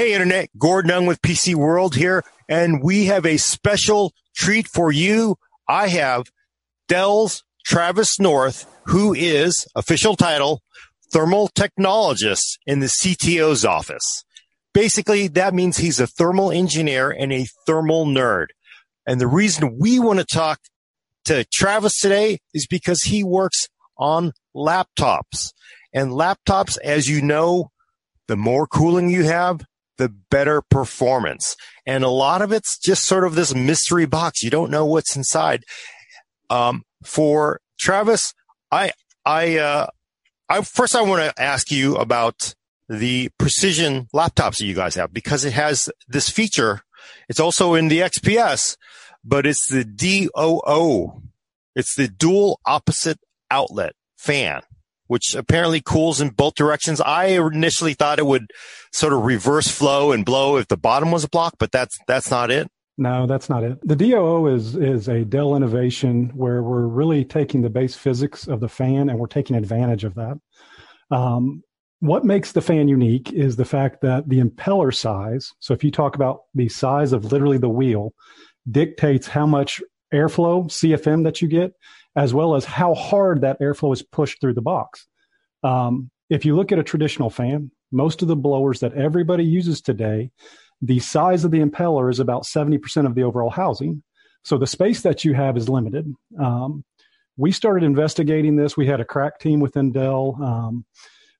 Hey, Internet, Gordon Ung with PC World here, and we have a special treat for you. I have Dell's Travis North, who is official title thermal technologist in the CTO's office. Basically, that means he's a thermal engineer and a thermal nerd. And the reason we want to talk to Travis today is because he works on laptops. And laptops, as you know, the more cooling you have, the better performance. And a lot of it's just sort of this mystery box. You don't know what's inside. Um, for Travis, I, I, uh, I, first I want to ask you about the precision laptops that you guys have because it has this feature. It's also in the XPS, but it's the DOO. It's the dual opposite outlet fan, which apparently cools in both directions. I initially thought it would sort of reverse flow and blow if the bottom was a block, but that's, that's not it. No, that's not it. The DOO is is a Dell innovation where we're really taking the base physics of the fan and we're taking advantage of that. Um, what makes the fan unique is the fact that the impeller size. So if you talk about the size of literally the wheel, dictates how much airflow CFM that you get, as well as how hard that airflow is pushed through the box. Um, if you look at a traditional fan, most of the blowers that everybody uses today the size of the impeller is about 70% of the overall housing. So the space that you have is limited. Um, we started investigating this. We had a crack team within Dell um,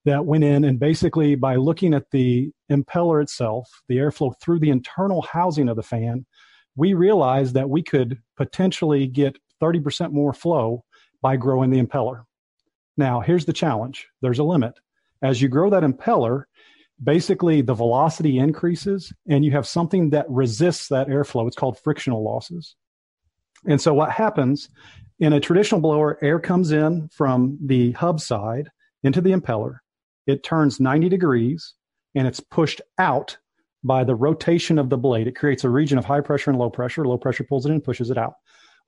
that went in and basically by looking at the impeller itself, the airflow through the internal housing of the fan, we realized that we could potentially get 30% more flow by growing the impeller. Now, here's the challenge. There's a limit. As you grow that impeller, basically the velocity increases and you have something that resists that airflow. It's called frictional losses. And so what happens in a traditional blower, air comes in from the hub side into the impeller. It turns 90 degrees and it's pushed out by the rotation of the blade. It creates a region of high pressure and low pressure. Low pressure pulls it in, pushes it out.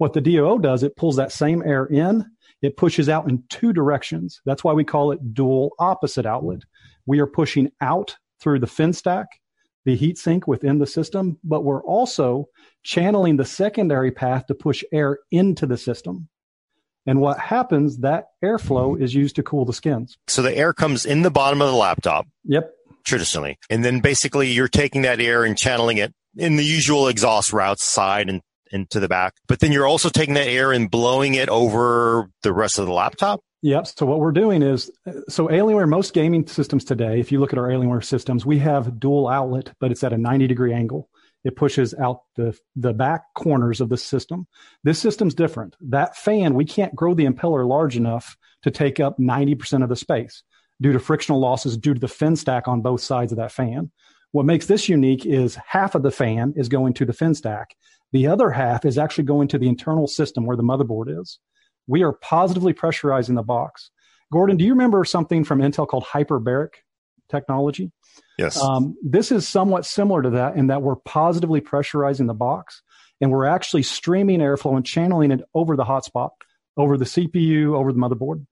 What the DOO does, it pulls that same air in, it pushes out in two directions. That's why we call it dual opposite outlet. We are pushing out through the fin stack, the heat sink within the system, but we're also channeling the secondary path to push air into the system. And what happens, that airflow is used to cool the skins. So the air comes in the bottom of the laptop. Yep. Traditionally. And then basically you're taking that air and channeling it in the usual exhaust routes, side and into the back. But then you're also taking that air and blowing it over the rest of the laptop. Yep. So what we're doing is, so Alienware, most gaming systems today, if you look at our Alienware systems, we have dual outlet, but it's at a 90 degree angle. It pushes out the, the back corners of the system. This system's different. That fan, we can't grow the impeller large enough to take up 90% of the space due to frictional losses due to the fin stack on both sides of that fan. What makes this unique is half of the fan is going to the fin stack. The other half is actually going to the internal system where the motherboard is we are positively pressurizing the box. Gordon, do you remember something from Intel called hyperbaric technology? Yes. Um, this is somewhat similar to that in that we're positively pressurizing the box and we're actually streaming airflow and channeling it over the hotspot, over the CPU, over the motherboard.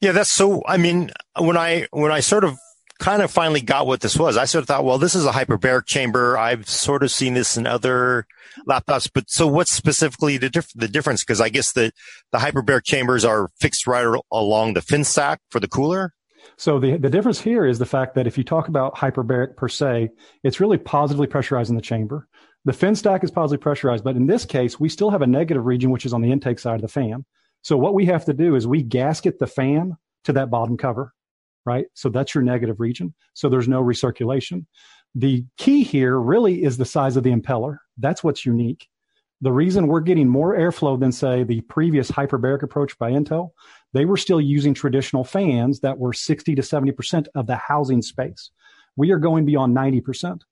Yeah, that's so. I mean, when I when I sort of kind of finally got what this was. I sort of thought, well, this is a hyperbaric chamber. I've sort of seen this in other laptops, but so what's specifically the, the difference? Because I guess the, the hyperbaric chambers are fixed right along the fin stack for the cooler. So the, the difference here is the fact that if you talk about hyperbaric per se, it's really positively pressurizing the chamber. The fin stack is positively pressurized, but in this case, we still have a negative region, which is on the intake side of the fan. So what we have to do is we gasket the fan to that bottom cover right? So that's your negative region. So there's no recirculation. The key here really is the size of the impeller. That's what's unique. The reason we're getting more airflow than, say, the previous hyperbaric approach by Intel, they were still using traditional fans that were 60 to 70% of the housing space. We are going beyond 90%.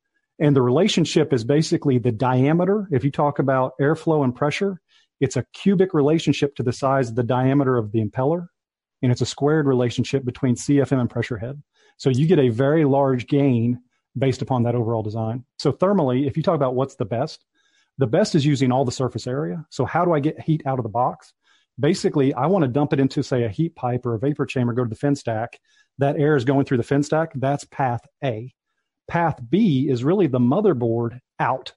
And the relationship is basically the diameter. If you talk about airflow and pressure, it's a cubic relationship to the size of the diameter of the impeller and it's a squared relationship between CFM and pressure head. So you get a very large gain based upon that overall design. So thermally, if you talk about what's the best, the best is using all the surface area. So how do I get heat out of the box? Basically, I want to dump it into say a heat pipe or a vapor chamber, go to the fin stack. That air is going through the fin stack. That's path A. path B is really the motherboard out,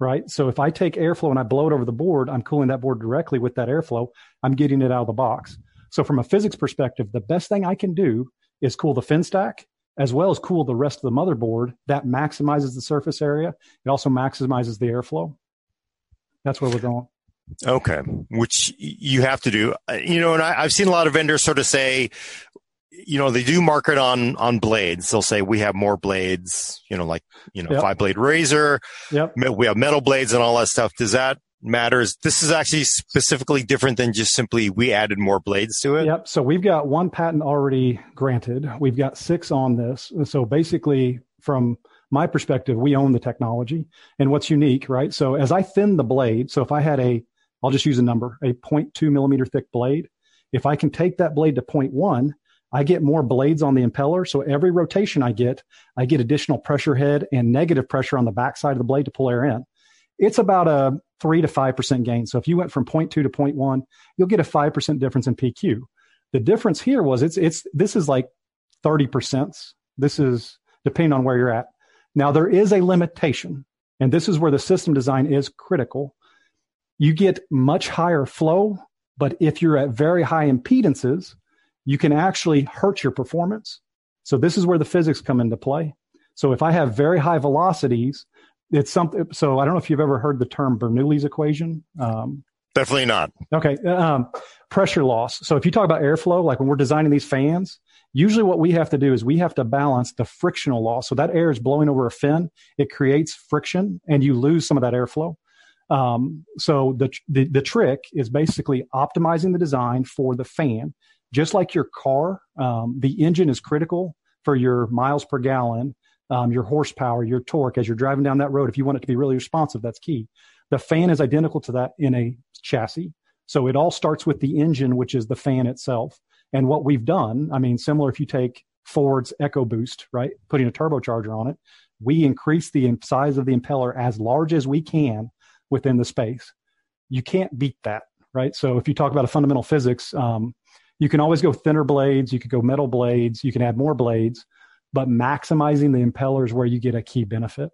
right? So if I take airflow and I blow it over the board, I'm cooling that board directly with that airflow. I'm getting it out of the box. So from a physics perspective, the best thing I can do is cool the fin stack as well as cool the rest of the motherboard. That maximizes the surface area. It also maximizes the airflow. That's where we're going. Okay, which you have to do. Uh, you know, and I, have seen a lot of vendors sort of say, you know, they do market on on blades. They'll say we have more blades. You know, like you know, yep. five blade razor. Yep. We have metal blades and all that stuff. Does that matters. This is actually specifically different than just simply we added more blades to it. Yep. So we've got one patent already granted. We've got six on this. So basically, from my perspective, we own the technology and what's unique, right? So as I thin the blade, so if I had a, I'll just use a number, a 0.2 millimeter thick blade. If I can take that blade to 0.1, I get more blades on the impeller. So every rotation I get, I get additional pressure head and negative pressure on the backside of the blade to pull air in. It's about a three to 5% gain. So if you went from 0.2 to 0.1, you'll get a 5% difference in PQ. The difference here was it's, it's, this is like 30%. This is depending on where you're at. Now there is a limitation and this is where the system design is critical. You get much higher flow, but if you're at very high impedances, you can actually hurt your performance. So this is where the physics come into play. So if I have very high velocities, it's something. So I don't know if you've ever heard the term Bernoulli's equation. Um, Definitely not. Okay. Um, pressure loss. So if you talk about airflow, like when we're designing these fans, usually what we have to do is we have to balance the frictional loss. So that air is blowing over a fin. It creates friction and you lose some of that airflow. Um, so the, the, the trick is basically optimizing the design for the fan. Just like your car, um, the engine is critical for your miles per gallon um, your horsepower, your torque as you're driving down that road. If you want it to be really responsive, that's key. The fan is identical to that in a chassis. So it all starts with the engine, which is the fan itself. And what we've done, I mean, similar if you take Ford's EcoBoost, right, putting a turbocharger on it, we increase the size of the impeller as large as we can within the space. You can't beat that, right? So if you talk about a fundamental physics, um, you can always go thinner blades, you could go metal blades, you can add more blades, but maximizing the impeller is where you get a key benefit.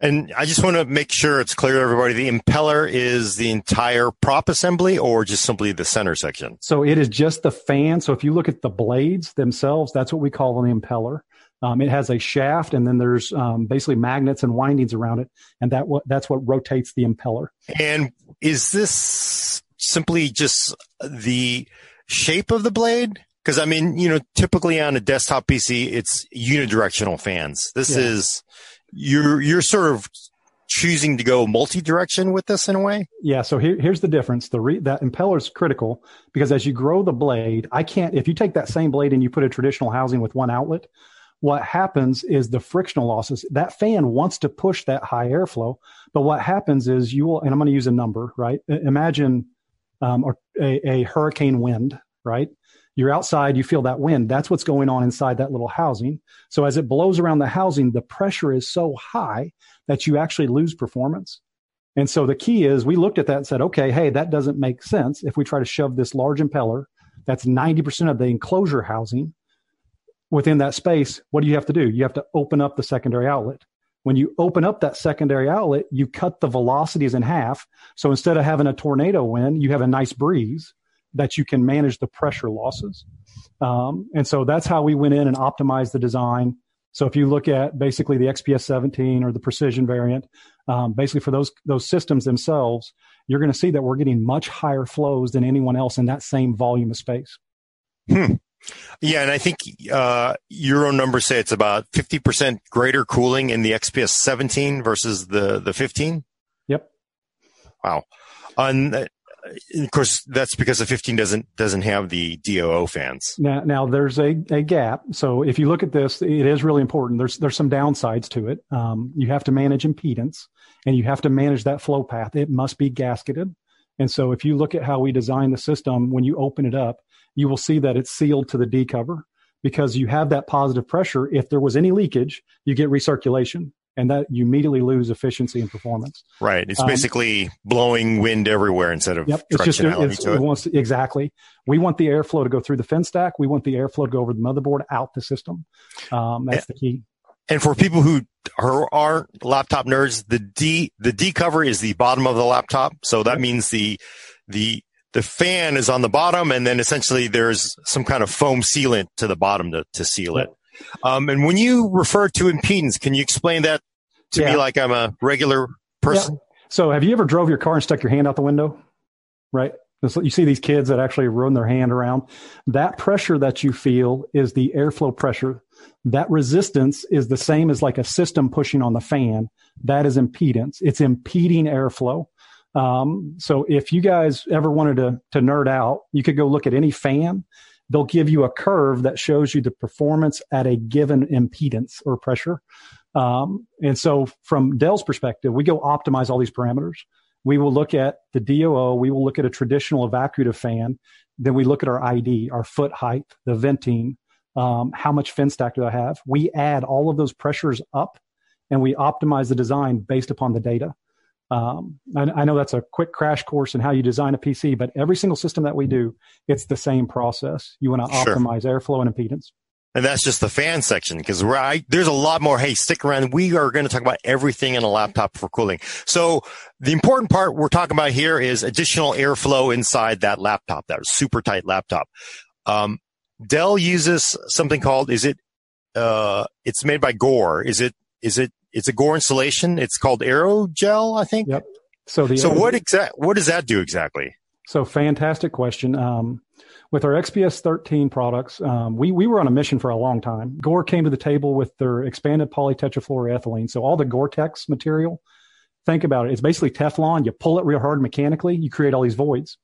And I just want to make sure it's clear to everybody the impeller is the entire prop assembly or just simply the center section? So it is just the fan. So if you look at the blades themselves, that's what we call an impeller. Um, it has a shaft and then there's um, basically magnets and windings around it. And that that's what rotates the impeller. And is this simply just the shape of the blade? Because I mean, you know, typically on a desktop PC, it's unidirectional fans. This yeah. is you're you're sort of choosing to go multi-direction with this in a way. Yeah. So here, here's the difference. The re, that impeller is critical because as you grow the blade, I can't. If you take that same blade and you put a traditional housing with one outlet, what happens is the frictional losses. That fan wants to push that high airflow, but what happens is you will. And I'm going to use a number, right? Imagine um, a, a hurricane wind, right? You're outside, you feel that wind. That's what's going on inside that little housing. So as it blows around the housing, the pressure is so high that you actually lose performance. And so the key is we looked at that and said, okay, hey, that doesn't make sense if we try to shove this large impeller that's 90% of the enclosure housing within that space. What do you have to do? You have to open up the secondary outlet. When you open up that secondary outlet, you cut the velocities in half. So instead of having a tornado wind, you have a nice breeze that you can manage the pressure losses. Um, and so that's how we went in and optimized the design. So if you look at basically the XPS 17 or the precision variant, um, basically for those those systems themselves, you're going to see that we're getting much higher flows than anyone else in that same volume of space. Hmm. Yeah, and I think uh, your own numbers say it's about 50% greater cooling in the XPS 17 versus the the 15. Yep. Wow. And of course, that's because the 15 doesn't doesn't have the DOO fans. Now, now there's a, a gap. So if you look at this, it is really important. There's there's some downsides to it. Um, you have to manage impedance, and you have to manage that flow path. It must be gasketed. And so if you look at how we design the system, when you open it up, you will see that it's sealed to the D cover because you have that positive pressure. If there was any leakage, you get recirculation and that you immediately lose efficiency and performance. Right. It's um, basically blowing wind everywhere instead of yep, it's just, it's, it. it wants exactly. We want the airflow to go through the fin stack. We want the airflow to go over the motherboard out the system. Um, that's and, the key. And for people who are, aren't laptop nerds, the D the D cover is the bottom of the laptop. So that means the the the fan is on the bottom, and then essentially there's some kind of foam sealant to the bottom to, to seal it. Um, and when you refer to impedance, can you explain that to yeah. me like I'm a regular person? Yeah. So have you ever drove your car and stuck your hand out the window? Right. You see these kids that actually run their hand around. That pressure that you feel is the airflow pressure. That resistance is the same as like a system pushing on the fan. That is impedance. It's impeding airflow. Um, so if you guys ever wanted to, to nerd out, you could go look at any fan. They'll give you a curve that shows you the performance at a given impedance or pressure. Um, and so from Dell's perspective, we go optimize all these parameters. We will look at the DOO. We will look at a traditional evacuative fan. Then we look at our ID, our foot height, the venting, um, how much fin stack do I have? We add all of those pressures up and we optimize the design based upon the data. Um, I, I, know that's a quick crash course in how you design a PC, but every single system that we do, it's the same process. You want to sure. optimize airflow and impedance. And that's just the fan section because right, there's a lot more. Hey, stick around. We are going to talk about everything in a laptop for cooling. So the important part we're talking about here is additional airflow inside that laptop, that super tight laptop. Um, Dell uses something called, is it, uh, it's made by Gore. Is it, is it, it's a Gore insulation. It's called Aerogel, I think. Yep. So the, so what exact, what does that do exactly? So fantastic question. Um, with our XPS 13 products, um, we, we were on a mission for a long time. Gore came to the table with their expanded polytetrafluoroethylene. So all the Gore-Tex material, think about it. It's basically Teflon. You pull it real hard mechanically, you create all these voids.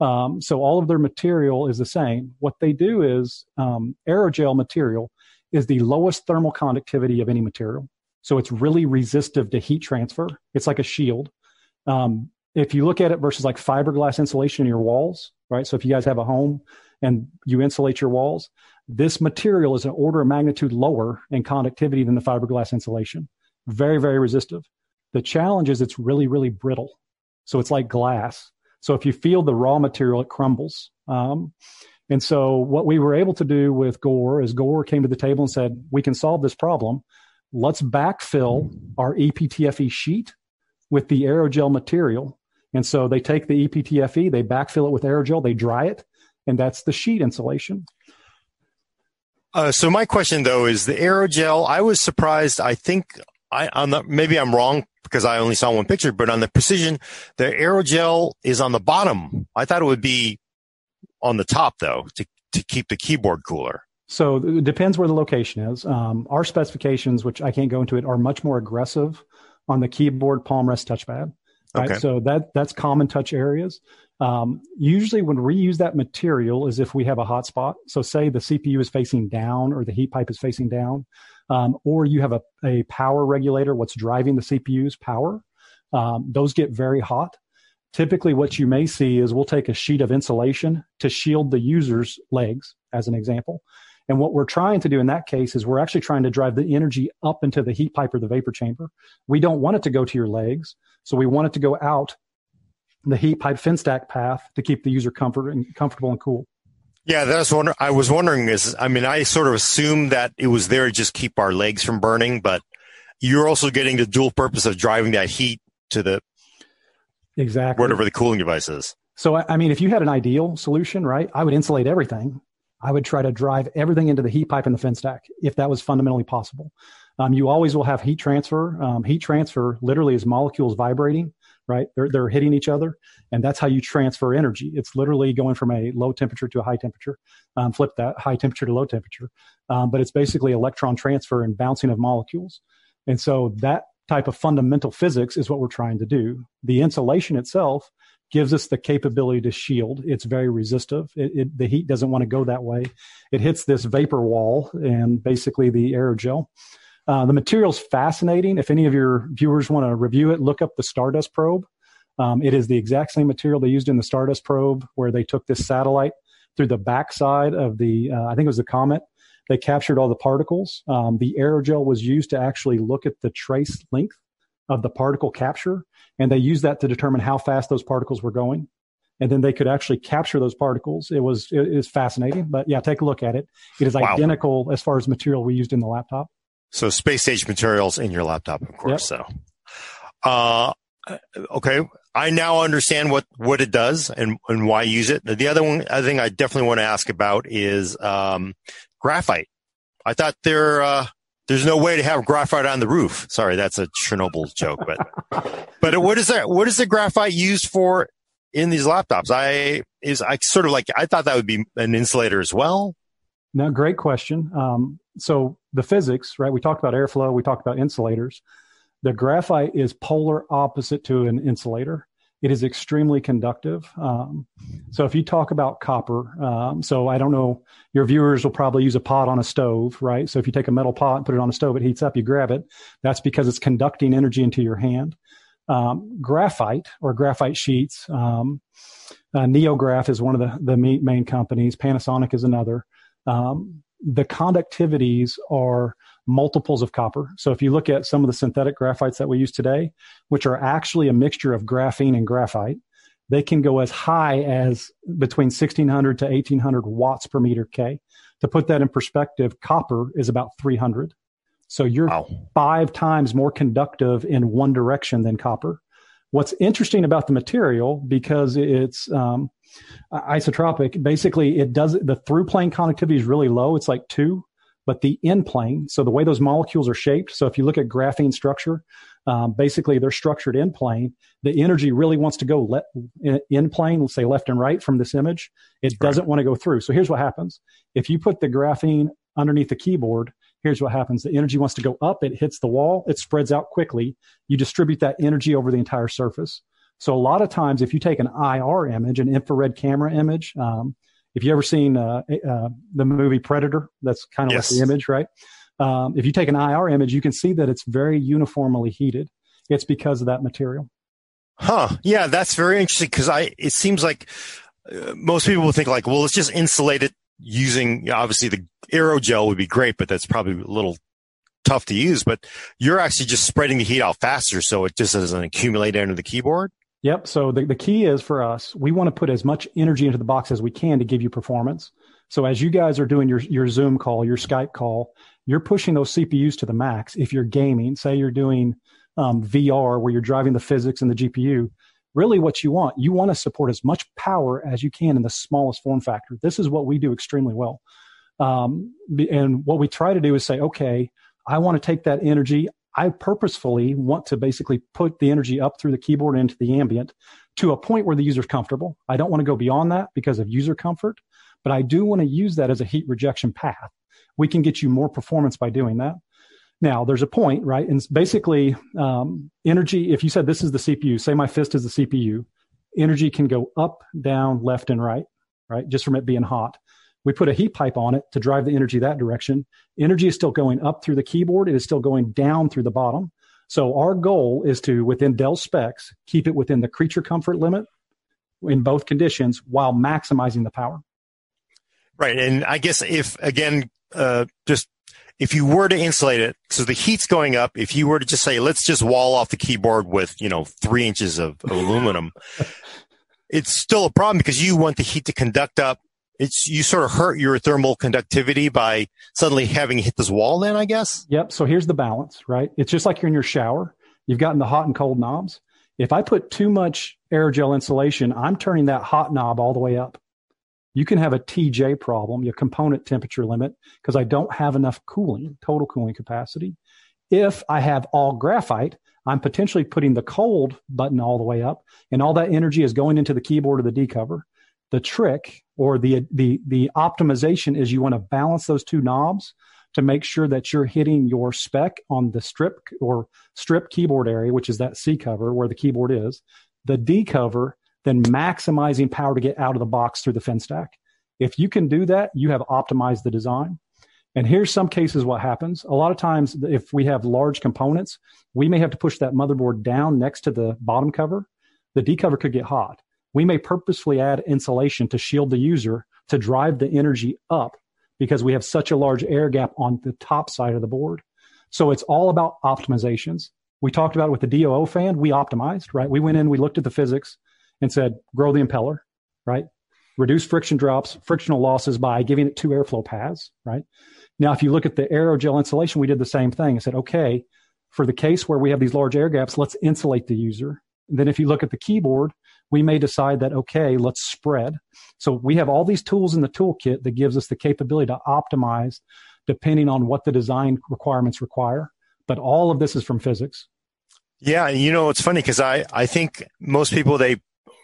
Um, so all of their material is the same. What they do is um, aerogel material is the lowest thermal conductivity of any material. So it's really resistive to heat transfer. It's like a shield. Um, if you look at it versus like fiberglass insulation in your walls, right? So if you guys have a home and you insulate your walls, this material is an order of magnitude lower in conductivity than the fiberglass insulation. Very, very resistive. The challenge is it's really, really brittle. So it's like glass. So if you feel the raw material, it crumbles. Um, and so what we were able to do with Gore is Gore came to the table and said, we can solve this problem. Let's backfill our EPTFE sheet with the aerogel material. And so they take the EPTFE, they backfill it with aerogel, they dry it, and that's the sheet insulation. Uh, so my question though is the aerogel. I was surprised. I think I, on the, maybe I'm wrong because I only saw one picture, but on the precision, the aerogel is on the bottom. I thought it would be on the top though to, to keep the keyboard cooler. So it depends where the location is. Um, our specifications, which I can't go into it, are much more aggressive on the keyboard, palm rest, touchpad. Right. Okay. So that that's common touch areas. Um, usually, when we use that material, is if we have a hot spot. So, say the CPU is facing down or the heat pipe is facing down, um, or you have a, a power regulator, what's driving the CPU's power. Um, those get very hot. Typically, what you may see is we'll take a sheet of insulation to shield the user's legs, as an example. And what we're trying to do in that case is we're actually trying to drive the energy up into the heat pipe or the vapor chamber. We don't want it to go to your legs. So we want it to go out the heat pipe fin stack path to keep the user comfort and comfortable and cool. Yeah, that's what I was wondering is, I mean, I sort of assumed that it was there to just keep our legs from burning, but you're also getting the dual purpose of driving that heat to the exactly whatever the cooling device is. So, I mean, if you had an ideal solution, right, I would insulate everything I would try to drive everything into the heat pipe and the fin stack if that was fundamentally possible. Um, you always will have heat transfer. Um, heat transfer literally is molecules vibrating, right? They're, they're hitting each other, and that's how you transfer energy. It's literally going from a low temperature to a high temperature. Um, flip that high temperature to low temperature, um, but it's basically electron transfer and bouncing of molecules. And so that type of fundamental physics is what we're trying to do. The insulation itself gives us the capability to shield. It's very resistive. It, it, the heat doesn't want to go that way. It hits this vapor wall and basically the aerogel. Uh, the material's fascinating. If any of your viewers want to review it, look up the Stardust probe. Um, it is the exact same material they used in the Stardust probe, where they took this satellite through the backside of the, uh, I think it was the comet. They captured all the particles. Um, the aerogel was used to actually look at the trace length of the particle capture, and they used that to determine how fast those particles were going. And then they could actually capture those particles. It was it is fascinating, but yeah, take a look at it. It is wow. identical as far as material we used in the laptop. So space age materials in your laptop, of course. Yep. So, uh, okay. I now understand what, what it does and, and why use it. The other one, other thing I definitely want to ask about is, um, graphite. I thought there, uh, there's no way to have graphite on the roof. Sorry, that's a Chernobyl joke, but, but what is that? What is the graphite used for in these laptops? I is I sort of like I thought that would be an insulator as well. No, great question. Um, so the physics, right? We talked about airflow. We talked about insulators. The graphite is polar opposite to an insulator. It is extremely conductive. Um, so if you talk about copper, um, so I don't know, your viewers will probably use a pot on a stove, right? So if you take a metal pot and put it on a stove, it heats up, you grab it. That's because it's conducting energy into your hand. Um, graphite or graphite sheets, um, uh, NeoGraf is one of the, the main companies. Panasonic is another. Um, the conductivities are multiples of copper. So if you look at some of the synthetic graphites that we use today, which are actually a mixture of graphene and graphite, they can go as high as between 1600 to 1800 watts per meter K. To put that in perspective, copper is about 300. So you're wow. five times more conductive in one direction than copper. What's interesting about the material, because it's um, isotropic, basically it does the through plane conductivity is really low. It's like two, but the in plane, so the way those molecules are shaped. So if you look at graphene structure, um, basically they're structured in plane. The energy really wants to go le- in plane, let's say left and right from this image. It doesn't right. want to go through. So here's what happens. If you put the graphene underneath the keyboard, here's what happens. The energy wants to go up. It hits the wall. It spreads out quickly. You distribute that energy over the entire surface. So a lot of times, if you take an IR image, an infrared camera image, um, if you ever seen uh, uh, the movie Predator, that's kind of yes. like the image, right? Um, if you take an IR image, you can see that it's very uniformly heated. It's because of that material. Huh. Yeah, that's very interesting because I. It seems like uh, most people will think like, well, let's just insulate it using obviously the aerogel would be great, but that's probably a little tough to use. But you're actually just spreading the heat out faster, so it just doesn't accumulate under the keyboard. Yep. So the, the key is for us, we want to put as much energy into the box as we can to give you performance. So as you guys are doing your, your Zoom call, your Skype call, you're pushing those CPUs to the max. If you're gaming, say you're doing um, VR where you're driving the physics and the GPU, really what you want. You want to support as much power as you can in the smallest form factor. This is what we do extremely well. Um, and what we try to do is say, okay, I want to take that energy. I purposefully want to basically put the energy up through the keyboard into the ambient to a point where the user's comfortable. I don't want to go beyond that because of user comfort, but I do want to use that as a heat rejection path. We can get you more performance by doing that. Now, there's a point, right? And basically, um, energy, if you said this is the CPU, say my fist is the CPU, energy can go up, down, left, and right, right? Just from it being hot. We put a heat pipe on it to drive the energy that direction. Energy is still going up through the keyboard. It is still going down through the bottom. So our goal is to, within Dell specs, keep it within the creature comfort limit in both conditions while maximizing the power. Right. And I guess if, again, uh, just if you were to insulate it, so the heat's going up, if you were to just say, let's just wall off the keyboard with, you know, three inches of, of aluminum, it's still a problem because you want the heat to conduct up. It's, you sort of hurt your thermal conductivity by suddenly having hit this wall then, I guess. Yep. So here's the balance, right? It's just like you're in your shower. You've gotten the hot and cold knobs. If I put too much aerogel insulation, I'm turning that hot knob all the way up you can have a TJ problem, your component temperature limit, because I don't have enough cooling, total cooling capacity. If I have all graphite, I'm potentially putting the cold button all the way up, and all that energy is going into the keyboard or the D cover. The trick or the the the optimization is you want to balance those two knobs to make sure that you're hitting your spec on the strip or strip keyboard area, which is that C cover where the keyboard is. The D cover then maximizing power to get out of the box through the fin stack. If you can do that, you have optimized the design. And here's some cases what happens. A lot of times, if we have large components, we may have to push that motherboard down next to the bottom cover. The D cover could get hot. We may purposefully add insulation to shield the user to drive the energy up because we have such a large air gap on the top side of the board. So it's all about optimizations. We talked about it with the DOO fan. We optimized, right? We went in, we looked at the physics and said, grow the impeller, right? Reduce friction drops, frictional losses by giving it two airflow paths, right? Now, if you look at the aerogel insulation, we did the same thing. I said, okay, for the case where we have these large air gaps, let's insulate the user. And then if you look at the keyboard, we may decide that, okay, let's spread. So we have all these tools in the toolkit that gives us the capability to optimize depending on what the design requirements require. But all of this is from physics. Yeah, and you know it's funny because I I think most people they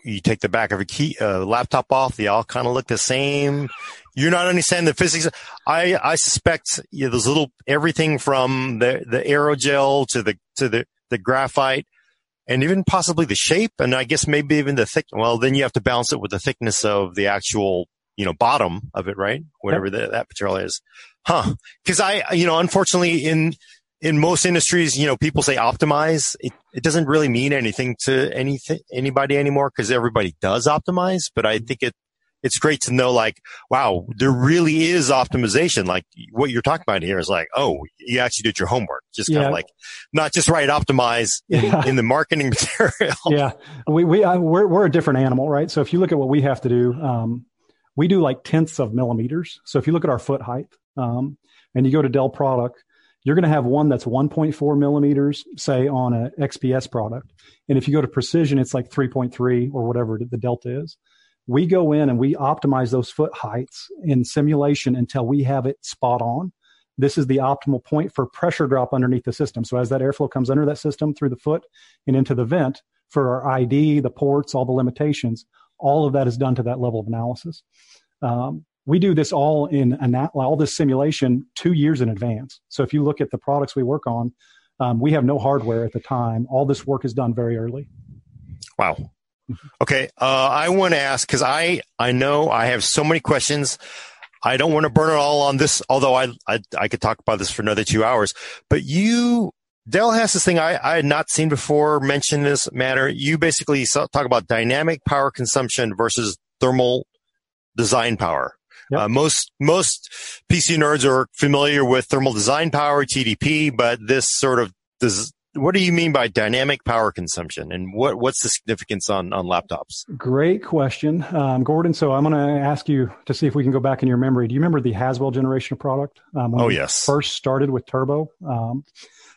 you take the back of a key uh, laptop off, they all kind of look the same. You're not understanding the physics. I I suspect you know, there's little everything from the the aerogel to the to the the graphite and even possibly the shape and I guess maybe even the thick. Well, then you have to balance it with the thickness of the actual you know bottom of it, right? Whatever yep. the, that material is, huh? Because I you know unfortunately in in most industries, you know, people say optimize. It, it doesn't really mean anything to anything, anybody anymore because everybody does optimize. But I think it, it's great to know like, wow, there really is optimization. Like what you're talking about here is like, oh, you actually did your homework. Just kind of like, not just write optimize in, yeah. in the marketing material. yeah. We, we, I, we're, we're a different animal, right? So if you look at what we have to do, um, we do like tenths of millimeters. So if you look at our foot height, um, and you go to Dell product, you're going to have one that's 1.4 millimeters, say on an XPS product. And if you go to precision, it's like 3.3 or whatever the delta is. We go in and we optimize those foot heights in simulation until we have it spot on. This is the optimal point for pressure drop underneath the system. So as that airflow comes under that system through the foot and into the vent for our ID, the ports, all the limitations, all of that is done to that level of analysis. Um, we do this all in all this simulation two years in advance. So if you look at the products we work on, um, we have no hardware at the time. All this work is done very early. Wow. Okay, uh, I want to ask because I I know I have so many questions. I don't want to burn it all on this, although I, I I could talk about this for another two hours. But you, Dell has this thing I, I had not seen before mention this matter. You basically talk about dynamic power consumption versus thermal design power. Yep. Uh, most most PC nerds are familiar with thermal design power (TDP), but this sort of does. What do you mean by dynamic power consumption, and what what's the significance on on laptops? Great question, um, Gordon. So I'm going to ask you to see if we can go back in your memory. Do you remember the Haswell generation of product? Um, oh yes. First started with Turbo. Um,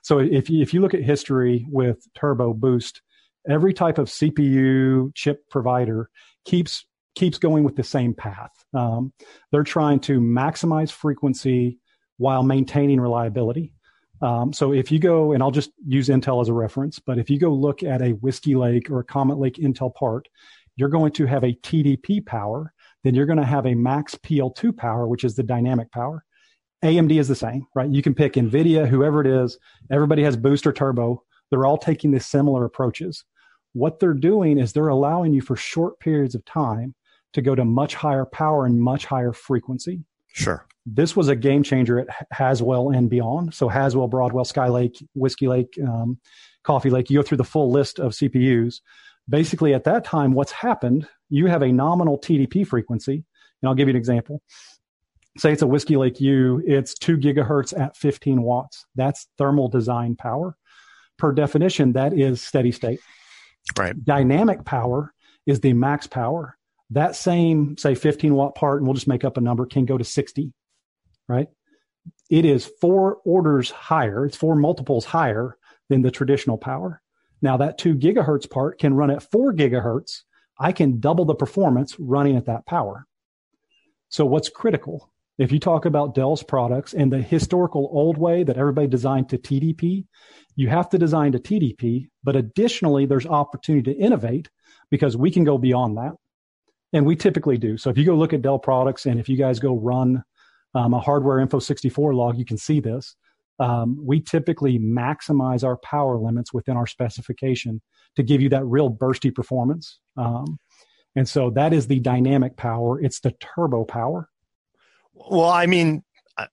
so if you, if you look at history with Turbo Boost, every type of CPU chip provider keeps keeps going with the same path. Um, they're trying to maximize frequency while maintaining reliability. Um, so if you go, and I'll just use Intel as a reference, but if you go look at a Whiskey Lake or a Comet Lake Intel part, you're going to have a TDP power, then you're going to have a max PL2 power, which is the dynamic power. AMD is the same, right? You can pick NVIDIA, whoever it is. Everybody has booster turbo. They're all taking the similar approaches. What they're doing is they're allowing you for short periods of time to go to much higher power and much higher frequency. Sure. This was a game changer at Haswell and beyond. So Haswell, Broadwell, Skylake, Whiskey Lake, um, Coffee Lake, you go through the full list of CPUs. Basically, at that time, what's happened, you have a nominal TDP frequency. And I'll give you an example. Say it's a Whiskey Lake U, it's two gigahertz at 15 watts. That's thermal design power. Per definition, that is steady state. Right. Dynamic power is the max power that same, say, 15 watt part, and we'll just make up a number, can go to 60, right? It is four orders higher, it's four multiples higher than the traditional power. Now, that two gigahertz part can run at four gigahertz. I can double the performance running at that power. So, what's critical? If you talk about Dell's products and the historical old way that everybody designed to TDP, you have to design to TDP, but additionally, there's opportunity to innovate because we can go beyond that. And we typically do. So if you go look at Dell products and if you guys go run um, a hardware info 64 log, you can see this. Um, we typically maximize our power limits within our specification to give you that real bursty performance. Um, and so that is the dynamic power. It's the turbo power. Well, I mean, uh,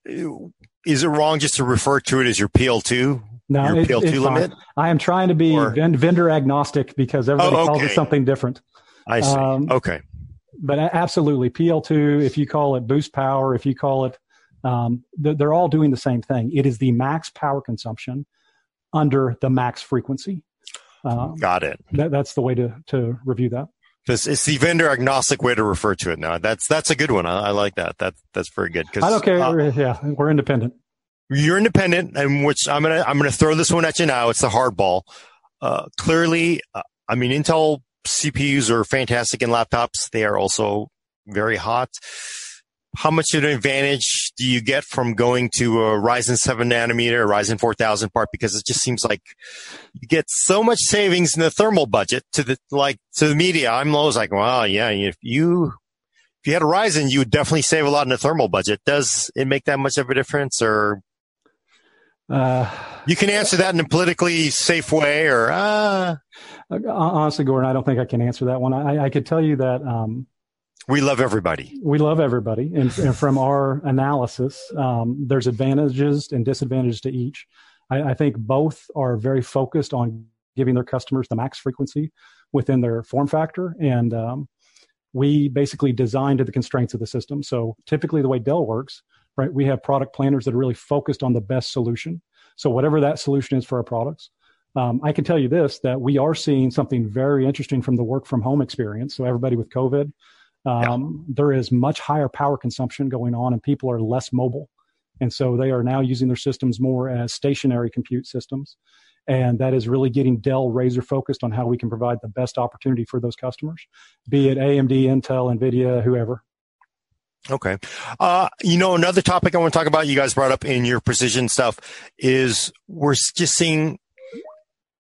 is it wrong just to refer to it as your PL2? No, your it, PL2 limit? Fine. I am trying to be or... vendor agnostic because everybody oh, okay. calls it something different. I see. Um, okay but absolutely PL2, if you call it boost power, if you call it, um, they're all doing the same thing. It is the max power consumption under the max frequency. Um, Got it. That, that's the way to, to review that. This it's the vendor agnostic way to refer to it now. That's that's a good one. I, I like that. That that's very good. I don't care. Uh, yeah, we're independent. You're independent, and which I'm gonna I'm gonna throw this one at you now. It's the hardball. Uh, clearly, uh, I mean, Intel CPUs are fantastic in laptops. They are also very hot. How much of an advantage do you get from going to a Ryzen 7 nanometer, Ryzen 4000 part? Because it just seems like you get so much savings in the thermal budget to the, like, to the media. I'm always like, well, yeah, if you, if you had a Ryzen, you would definitely save a lot in the thermal budget. Does it make that much of a difference or uh, you can answer that in a politically safe way, or uh, honestly, Gordon, I don't think I can answer that one. I, I could tell you that um, we love everybody. We love everybody, and, and from our analysis, um, there's advantages and disadvantages to each. I, I think both are very focused on giving their customers the max frequency within their form factor, and um, we basically design to the constraints of the system. So typically, the way Dell works right? We have product planners that are really focused on the best solution. So whatever that solution is for our products, um, I can tell you this that we are seeing something very interesting from the work from home experience. So everybody with COVID, um, yeah. there is much higher power consumption going on, and people are less mobile, and so they are now using their systems more as stationary compute systems. And that is really getting Dell razor focused on how we can provide the best opportunity for those customers, be it AMD, Intel, NVIDIA, whoever. Okay. Uh, you know, another topic I want to talk about, you guys brought up in your precision stuff is we're just seeing,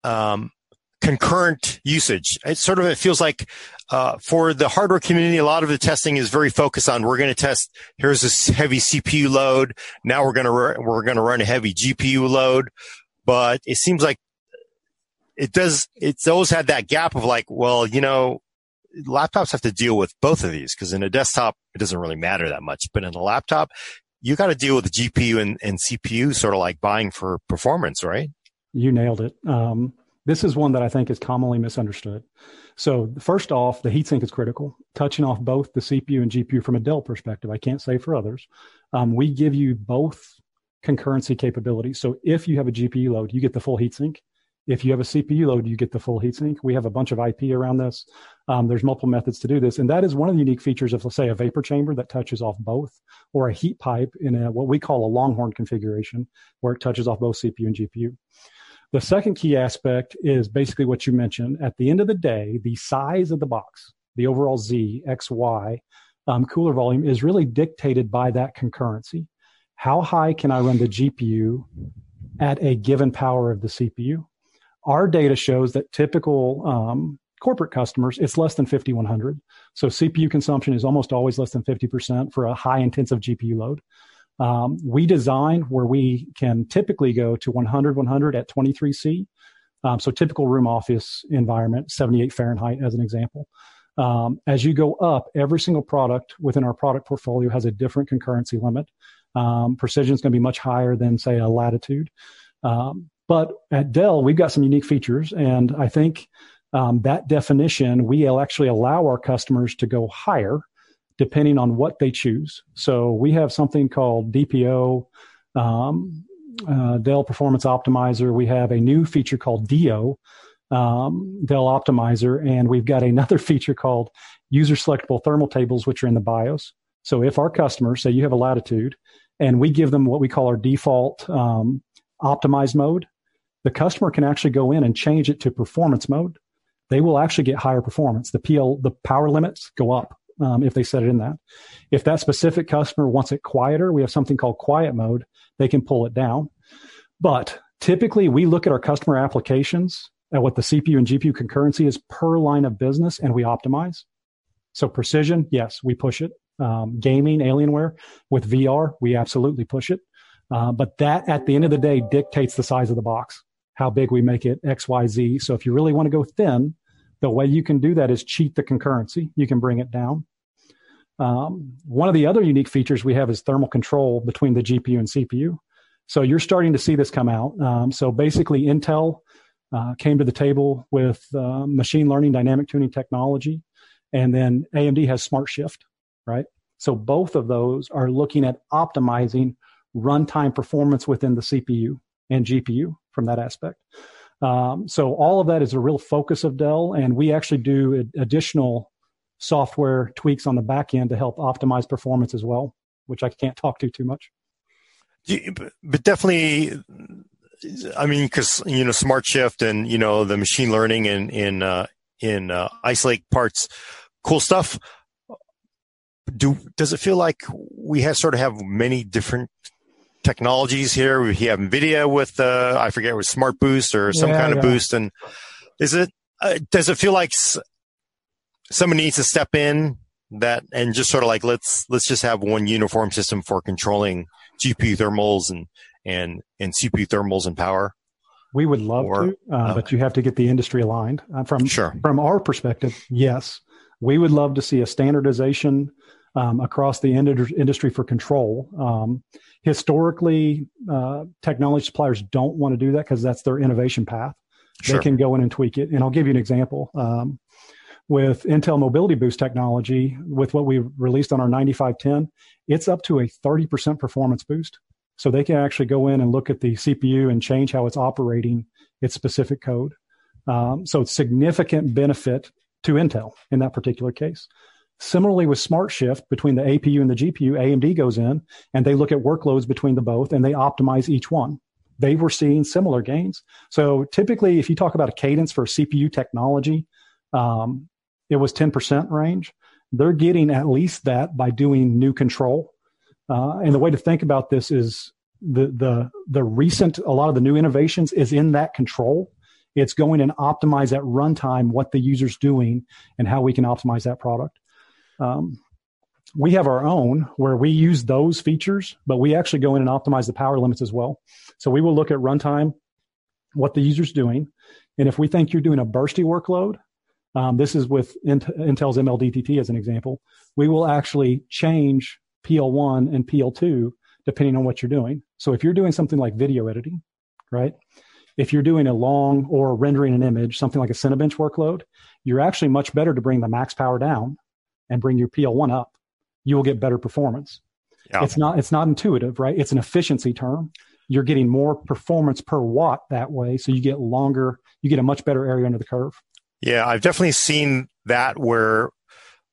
um, concurrent usage. It sort of, it feels like, uh, for the hardware community, a lot of the testing is very focused on, we're going to test, here's this heavy CPU load. Now we're going to, we're going to run a heavy GPU load. But it seems like it does, it's always had that gap of like, well, you know, laptops have to deal with both of these because in a desktop, it doesn't really matter that much. But in a laptop, you got to deal with the GPU and, and CPU sort of like buying for performance, right? You nailed it. Um, this is one that I think is commonly misunderstood. So first off, the heatsink is critical. Touching off both the CPU and GPU from a Dell perspective, I can't say for others. Um, we give you both concurrency capabilities. So if you have a GPU load, you get the full heatsink. If you have a CPU load, you get the full heatsink. We have a bunch of IP around this. Um, there's multiple methods to do this. And that is one of the unique features of, let's say, a vapor chamber that touches off both, or a heat pipe in a, what we call a longhorn configuration, where it touches off both CPU and GPU. The second key aspect is basically what you mentioned. At the end of the day, the size of the box, the overall Z, X, Y, um, cooler volume is really dictated by that concurrency. How high can I run the GPU at a given power of the CPU? Our data shows that typical um, corporate customers, it's less than 5100. So CPU consumption is almost always less than 50% for a high intensive GPU load. Um, we design where we can typically go to 100, 100 at 23C. Um, so typical room office environment, 78 Fahrenheit as an example. Um, as you go up, every single product within our product portfolio has a different concurrency limit. Um, precision is going to be much higher than, say, a latitude. Um, but at Dell, we've got some unique features, and I think um, that definition we'll actually allow our customers to go higher depending on what they choose. So we have something called DPO, um, uh, Dell Performance Optimizer. We have a new feature called DO, um, Dell Optimizer, and we've got another feature called User Selectable Thermal Tables, which are in the BIOS. So if our customers say you have a latitude, and we give them what we call our default um, optimized mode, the customer can actually go in and change it to performance mode. They will actually get higher performance. The PL, the power limits go up um, if they set it in that. If that specific customer wants it quieter, we have something called quiet mode. They can pull it down. But typically, we look at our customer applications at what the CPU and GPU concurrency is per line of business, and we optimize. So precision, yes, we push it. Um, gaming, Alienware with VR, we absolutely push it. Uh, but that at the end of the day dictates the size of the box how big we make it, X, Y, Z. So if you really want to go thin, the way you can do that is cheat the concurrency. You can bring it down. Um, one of the other unique features we have is thermal control between the GPU and CPU. So you're starting to see this come out. Um, so basically, Intel uh, came to the table with uh, machine learning dynamic tuning technology, and then AMD has Smart Shift, right? So both of those are looking at optimizing runtime performance within the CPU and GPU from that aspect. Um, so all of that is a real focus of Dell, and we actually do additional software tweaks on the back end to help optimize performance as well, which I can't talk to too much. But definitely, I mean, because you know, Smart Shift and you know the machine learning in in uh, in uh, Ice Lake parts, cool stuff. Do does it feel like we have sort of have many different technologies here? We have NVIDIA with uh, I forget with Smart Boost or some yeah, kind of boost, and is it uh, does it feel like someone needs to step in that and just sort of like let's let's just have one uniform system for controlling GPU thermals and and and CPU thermals and power? We would love or, to, uh, uh, but you have to get the industry aligned. Uh, from sure. from our perspective, yes, we would love to see a standardization um, across the industry for control. Um, historically, uh, technology suppliers don't want to do that because that's their innovation path. Sure. They can go in and tweak it. And I'll give you an example. Um, with Intel Mobility Boost technology, with what we released on our 9510, it's up to a 30% performance boost. So they can actually go in and look at the CPU and change how it's operating its specific code. Um, so it's significant benefit to Intel in that particular case. Similarly with Smart Shift between the APU and the GPU, AMD goes in and they look at workloads between the both and they optimize each one. They were seeing similar gains. So typically, if you talk about a cadence for CPU technology, um, it was 10% range. They're getting at least that by doing new control. Uh, and the way to think about this is the, the, the recent, a lot of the new innovations is in that control. It's going and optimize at runtime what the user's doing and how we can optimize that product. Um, we have our own where we use those features, but we actually go in and optimize the power limits as well. So we will look at runtime, what the user's doing. And if we think you're doing a bursty workload, um, this is with Intel's MLDTT as an example. We will actually change PL1 and PL2 depending on what you're doing. So if you're doing something like video editing, right? If you're doing a long or rendering an image, something like a Cinebench workload, you're actually much better to bring the max power down and bring your PL1 up. You will get better performance. Yeah. It's not it's not intuitive, right? It's an efficiency term. You're getting more performance per watt that way, so you get longer, you get a much better area under the curve. Yeah, I've definitely seen that where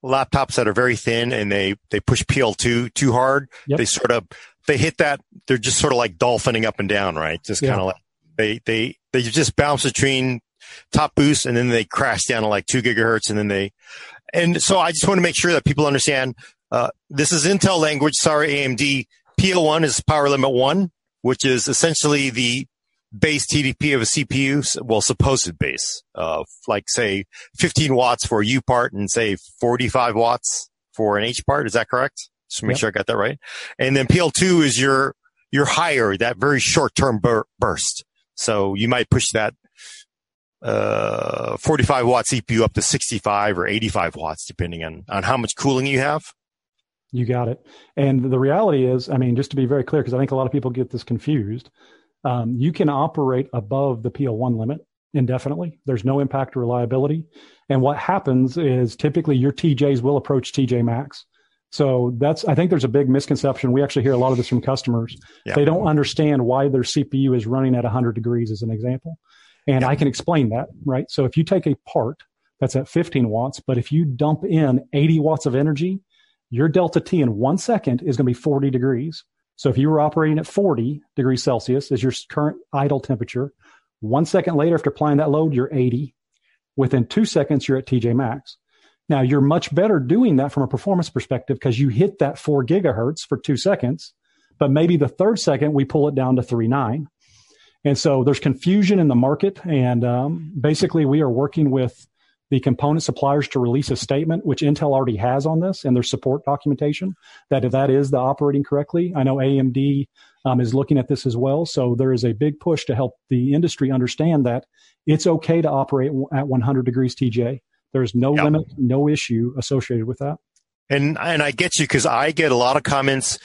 laptops that are very thin and they they push PL2 too hard, yep. they sort of they hit that they're just sort of like dolphining up and down, right? Just kind of like they they they just bounce between top boost and then they crash down to like 2 gigahertz and then they and so I just want to make sure that people understand uh, this is Intel language, sorry AMD. PL1 is power limit 1, which is essentially the base TDP of a CPU, well, supposed base, uh, like say 15 watts for a U part and say 45 watts for an H part. Is that correct? Just make yep. sure I got that right. And then PL2 is your, your higher, that very short term bur- burst. So you might push that, uh, 45 watt CPU up to 65 or 85 watts, depending on, on how much cooling you have. You got it. And the reality is, I mean, just to be very clear, because I think a lot of people get this confused um, you can operate above the PL1 limit indefinitely. There's no impact to reliability. And what happens is typically your TJs will approach TJ max. So that's, I think there's a big misconception. We actually hear a lot of this from customers. Yeah. They don't understand why their CPU is running at 100 degrees, as an example. And yeah. I can explain that, right? So if you take a part that's at 15 watts, but if you dump in 80 watts of energy, your delta T in one second is going to be 40 degrees. So if you were operating at 40 degrees Celsius as your current idle temperature, one second later after applying that load, you're 80. Within two seconds, you're at TJ max. Now you're much better doing that from a performance perspective because you hit that four gigahertz for two seconds, but maybe the third second we pull it down to three nine. And so there's confusion in the market. And um, basically we are working with the component suppliers to release a statement, which Intel already has on this and their support documentation, that if that is the operating correctly. I know AMD um, is looking at this as well. So there is a big push to help the industry understand that it's okay to operate at 100 degrees TJ. There's no yep. limit, no issue associated with that. And and I get you because I get a lot of comments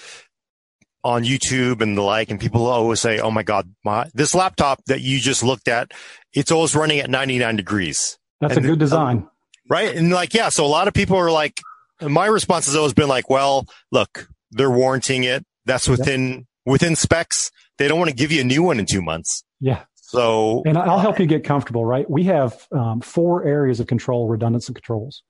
on YouTube and the like, and people always say, "Oh my God, my this laptop that you just looked at, it's always running at 99 degrees." That's and a good design. right. And like, yeah. So a lot of people are like, my response has always been like, well, look, they're warranting it. That's within, yep. within specs. They don't want to give you a new one in two months. Yeah. So, and I'll help you get comfortable, right? We have um, four areas of control, redundancy controls.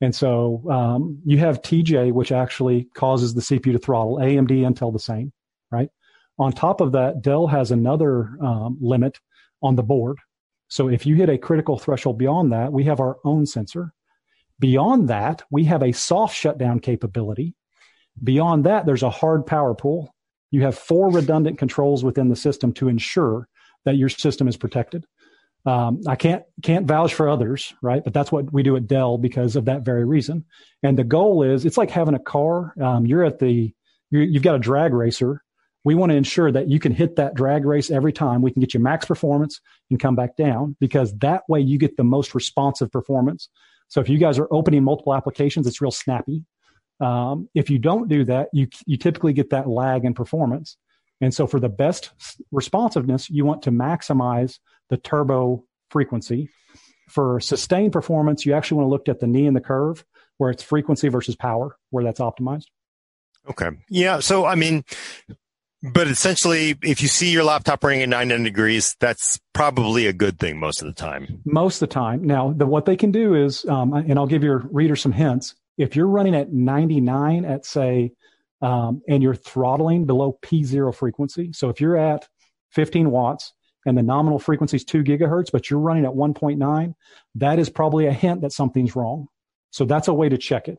And so um, you have TJ, which actually causes the CPU to throttle. AMD, Intel, the same, right? On top of that, Dell has another um, limit on the board. So if you hit a critical threshold beyond that, we have our own sensor. Beyond that, we have a soft shutdown capability. Beyond that, there's a hard power pool. You have four redundant controls within the system to ensure that your system is protected. Um, I can't can't vouch for others, right? But that's what we do at Dell because of that very reason. And the goal is, it's like having a car. Um, you're at the you have got a drag racer. We want to ensure that you can hit that drag race every time. We can get you max performance and come back down because that way you get the most responsive performance. So if you guys are opening multiple applications, it's real snappy. Um, if you don't do that, you you typically get that lag in performance. And so for the best responsiveness, you want to maximize the turbo frequency. For sustained performance, you actually want to look at the knee and the curve where it's frequency versus power, where that's optimized. Okay. Yeah. So, I mean, but essentially, if you see your laptop running at 99 degrees, that's probably a good thing most of the time. Most of the time. Now, the, what they can do is, um, and I'll give your reader some hints. If you're running at 99 at, say, um, and you're throttling below P0 frequency. So if you're at 15 watts and the nominal frequency is 2 gigahertz, but you're running at 1.9, that is probably a hint that something's wrong. So that's a way to check it.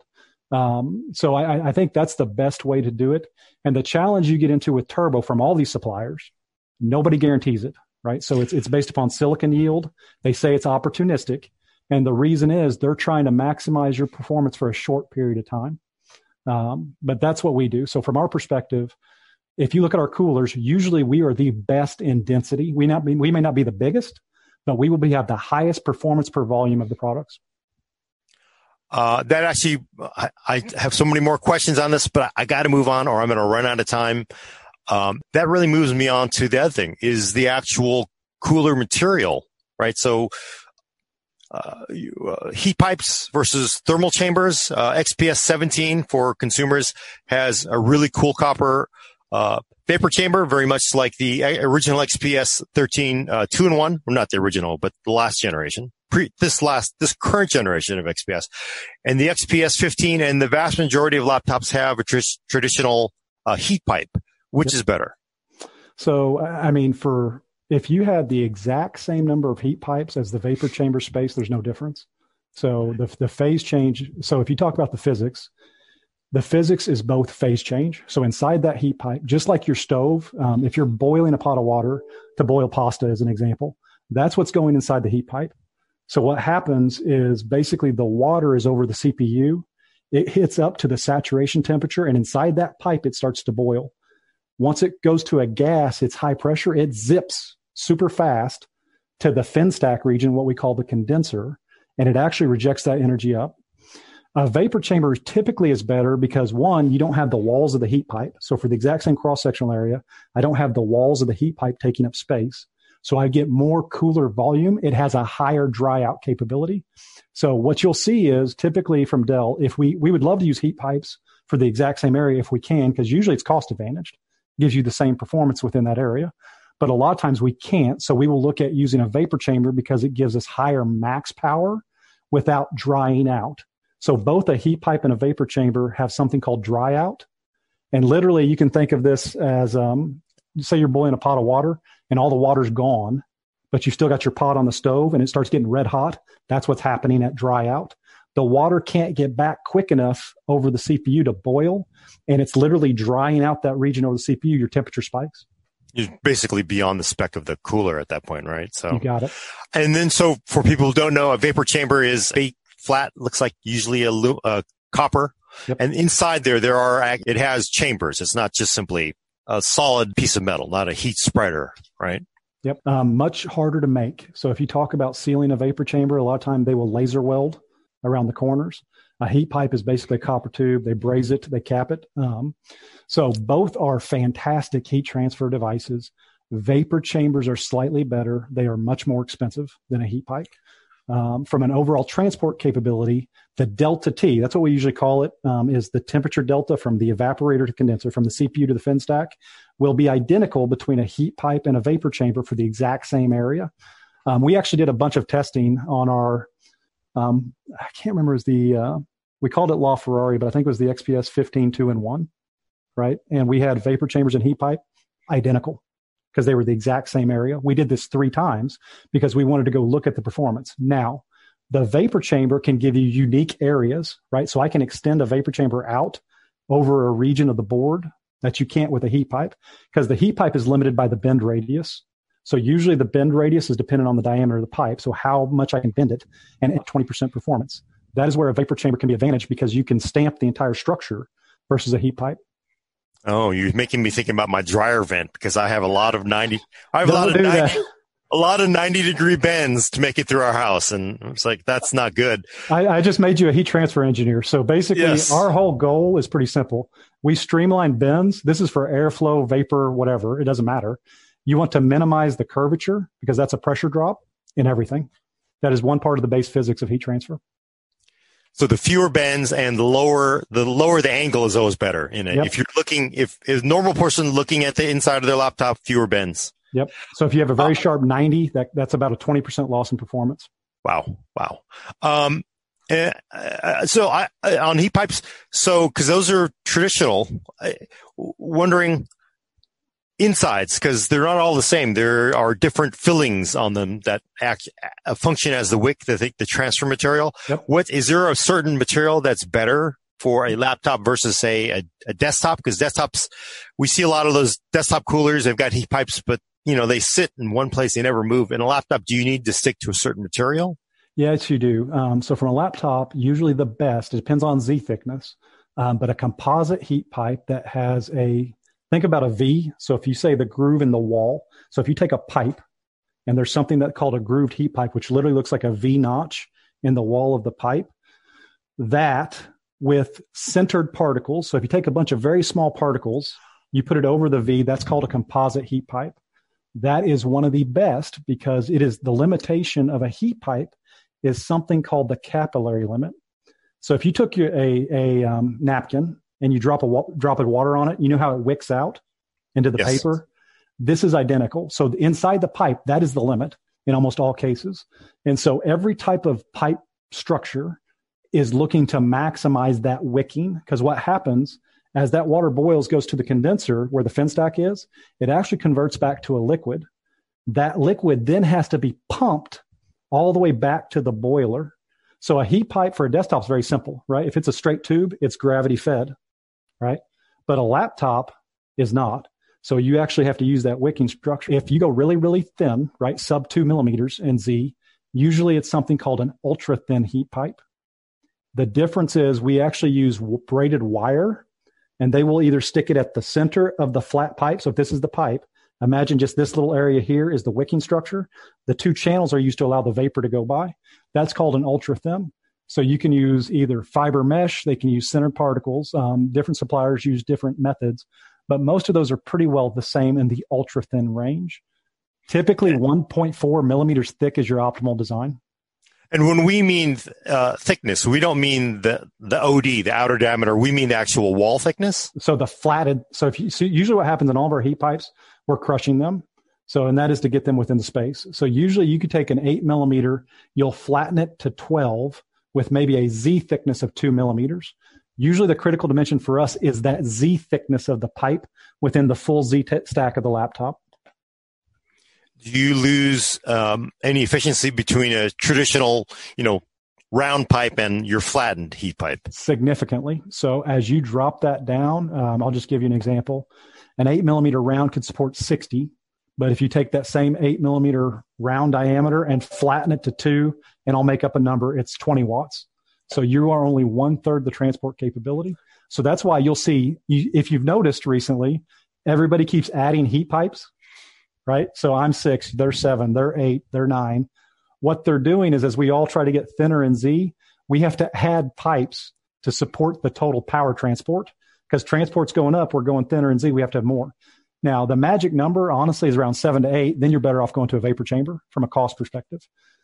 Um, so I, I think that's the best way to do it. And the challenge you get into with turbo from all these suppliers, nobody guarantees it, right? So it's, it's based upon silicon yield. They say it's opportunistic. And the reason is they're trying to maximize your performance for a short period of time. Um, but that's what we do. So from our perspective, if you look at our coolers, usually we are the best in density. We not be, we may not be the biggest, but we will be have the highest performance per volume of the products. Uh, that actually, I, I, have so many more questions on this, but I, got to move on or I'm going to run out of time. Um, that really moves me on to the other thing is the actual cooler material, right? So uh, you, uh, heat pipes versus thermal chambers. Uh, XPS 17 for consumers has a really cool copper uh, vapor chamber, very much like the original XPS 13 uh, two in one. Well, not the original, but the last generation. Pre, this last, this current generation of XPS, and the XPS 15, and the vast majority of laptops have a tr- traditional uh, heat pipe. Which is better? So, I mean, for if you had the exact same number of heat pipes as the vapor chamber space, there's no difference. So the the phase change. So if you talk about the physics, the physics is both phase change. So inside that heat pipe, just like your stove, um, if you're boiling a pot of water to boil pasta, as an example, that's what's going inside the heat pipe. So what happens is basically the water is over the CPU. It hits up to the saturation temperature, and inside that pipe, it starts to boil. Once it goes to a gas, it's high pressure, it zips super fast to the fin stack region, what we call the condenser, and it actually rejects that energy up. A vapor chamber typically is better because one, you don't have the walls of the heat pipe. So for the exact same cross sectional area, I don't have the walls of the heat pipe taking up space. So I get more cooler volume. It has a higher dry out capability. So what you'll see is typically from Dell, if we, we would love to use heat pipes for the exact same area if we can, because usually it's cost advantaged, gives you the same performance within that area but a lot of times we can't. So we will look at using a vapor chamber because it gives us higher max power without drying out. So both a heat pipe and a vapor chamber have something called dry out. And literally you can think of this as, um, say you're boiling a pot of water and all the water's gone, but you've still got your pot on the stove and it starts getting red hot. That's what's happening at dry out. The water can't get back quick enough over the CPU to boil, and it's literally drying out that region over the CPU. Your temperature spikes you're basically beyond the spec of the cooler at that point, right? So you got it. And then, so for people who don't know, a vapor chamber is a flat, looks like usually a, a copper, yep. and inside there, there are it has chambers. It's not just simply a solid piece of metal, not a heat spreader, right? Yep. Um, much harder to make. So if you talk about sealing a vapor chamber, a lot of time they will laser weld around the corners. A heat pipe is basically a copper tube. They braze it, they cap it. Um, so both are fantastic heat transfer devices. Vapor chambers are slightly better. They are much more expensive than a heat pipe. Um, from an overall transport capability, the delta T, that's what we usually call it, um, is the temperature delta from the evaporator to condenser, from the CPU to the fin stack, will be identical between a heat pipe and a vapor chamber for the exact same area. Um, we actually did a bunch of testing on our, um, I can't remember, is the, uh, we called it LaFerrari, but I think it was the XPS 15 2 in 1, right? And we had vapor chambers and heat pipe identical because they were the exact same area. We did this three times because we wanted to go look at the performance. Now, the vapor chamber can give you unique areas, right? So I can extend a vapor chamber out over a region of the board that you can't with a heat pipe because the heat pipe is limited by the bend radius. So usually the bend radius is dependent on the diameter of the pipe. So how much I can bend it and at 20% performance. That is where a vapor chamber can be advantage because you can stamp the entire structure versus a heat pipe. Oh, you're making me think about my dryer vent because I have a lot of 90, I have a lot of 90, a lot of 90 degree bends to make it through our house. And it's like, that's not good. I, I just made you a heat transfer engineer. So basically yes. our whole goal is pretty simple. We streamline bends. This is for airflow, vapor, whatever. It doesn't matter. You want to minimize the curvature because that's a pressure drop in everything. That is one part of the base physics of heat transfer. So the fewer bends and the lower the lower the angle is always better in it. Yep. If you're looking, if a normal person looking at the inside of their laptop, fewer bends. Yep. So if you have a very uh, sharp 90, that that's about a 20% loss in performance. Wow. Wow. Um, uh, so I, on heat pipes, so because those are traditional, wondering insides because they're not all the same. There are different fillings on them that act uh, function as the wick, the the transfer material. Yep. What is there a certain material that's better for a laptop versus say a, a desktop? Because desktops, we see a lot of those desktop coolers. They've got heat pipes, but you know they sit in one place, they never move. In a laptop, do you need to stick to a certain material? Yes, you do. Um, so from a laptop, usually the best. It depends on Z thickness. Um, but a composite heat pipe that has a Think about a V. So if you say the groove in the wall, so if you take a pipe and there's something that called a grooved heat pipe, which literally looks like a V notch in the wall of the pipe, that with sintered particles. So if you take a bunch of very small particles, you put it over the V, that's called a composite heat pipe. That is one of the best because it is the limitation of a heat pipe is something called the capillary limit. So if you took your, a, a um, napkin and you drop a drop of water on it, you know how it wicks out into the yes. paper. This is identical. So inside the pipe, that is the limit in almost all cases. And so every type of pipe structure is looking to maximize that wicking because what happens as that water boils goes to the condenser where the fin stack is, it actually converts back to a liquid. That liquid then has to be pumped all the way back to the boiler. So a heat pipe for a desktop is very simple, right? If it's a straight tube, it's gravity fed right? But a laptop is not. So you actually have to use that wicking structure. If you go really, really thin, right, sub two millimeters in Z, usually it's something called an ultra thin heat pipe. The difference is we actually use braided wire and they will either stick it at the center of the flat pipe. So if this is the pipe, imagine just this little area here is the wicking structure. The two channels are used to allow the vapor to go by. That's called an ultra thin. So you can use either fiber mesh, they can use sintered particles. Um, different suppliers use different methods, but most of those are pretty well the same in the ultra thin range. Typically, 1.4 millimeters thick is your optimal design. And when we mean uh, thickness, we don't mean the the OD, the outer diameter. We mean the actual wall thickness. So the flatted. So if you so usually what happens in all of our heat pipes, we're crushing them. So and that is to get them within the space. So usually you could take an eight millimeter, you'll flatten it to 12, with maybe a Z thickness of two millimeters. Usually the critical dimension for us is that Z thickness of the pipe within the full Z t- stack of the laptop. Do you lose um, any efficiency between a traditional, you know, round pipe and your flattened heat pipe? Significantly. So as you drop that down, um, I'll just give you an example. An eight millimeter round could support 60 but if you take that same eight millimeter round diameter and flatten it to two, and I'll make up a number, it's 20 watts. So you are only one third the transport capability. So that's why you'll see, if you've noticed recently, everybody keeps adding heat pipes, right? So I'm six, they're seven, they're eight, they're nine. What they're doing is as we all try to get thinner in Z, we have to add pipes to support the total power transport because transport's going up, we're going thinner in Z, we have to have more. Now, the magic number, honestly, is around seven to eight. Then you're better off going to a vapor chamber from a cost perspective.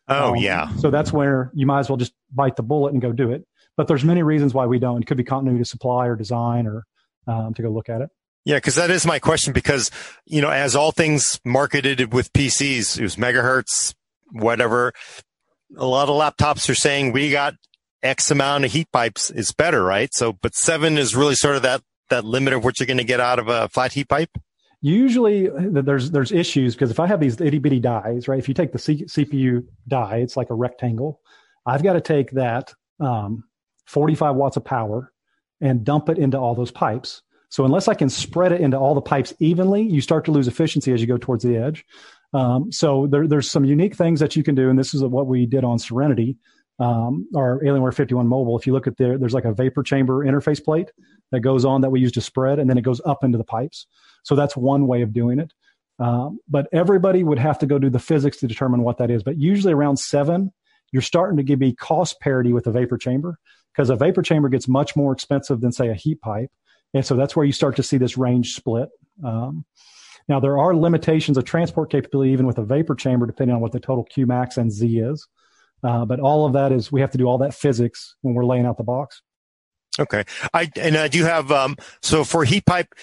Oh um, yeah. So that's where you might as well just bite the bullet and go do it. But there's many reasons why we don't. It could be continuity of supply or design or um, to go look at it. Yeah, because that is my question. Because you know, as all things marketed with PCs, it was megahertz, whatever. A lot of laptops are saying we got X amount of heat pipes is better, right? So, but seven is really sort of that that limit of what you're going to get out of a flat heat pipe. Usually, there's there's issues because if I have these itty bitty dies, right? If you take the C- CPU die, it's like a rectangle. I've got to take that um, 45 watts of power and dump it into all those pipes. So unless I can spread it into all the pipes evenly, you start to lose efficiency as you go towards the edge. Um, so there, there's some unique things that you can do, and this is what we did on Serenity, um, our Alienware 51 mobile. If you look at there, there's like a vapor chamber interface plate that goes on that we use to spread, and then it goes up into the pipes. So that's one way of doing it. Um, but everybody would have to go do the physics to determine what that is. But usually around seven, you're starting to give me cost parity with a vapor chamber because a vapor chamber gets much more expensive than say a heat pipe. And so that's where you start to see this range split. Um, now there are limitations of transport capability even with a vapor chamber, depending on what the total Qmax and Z is. Uh, but all of that is we have to do all that physics when we're laying out the box. Okay, I and I do have um, so for heat pipe.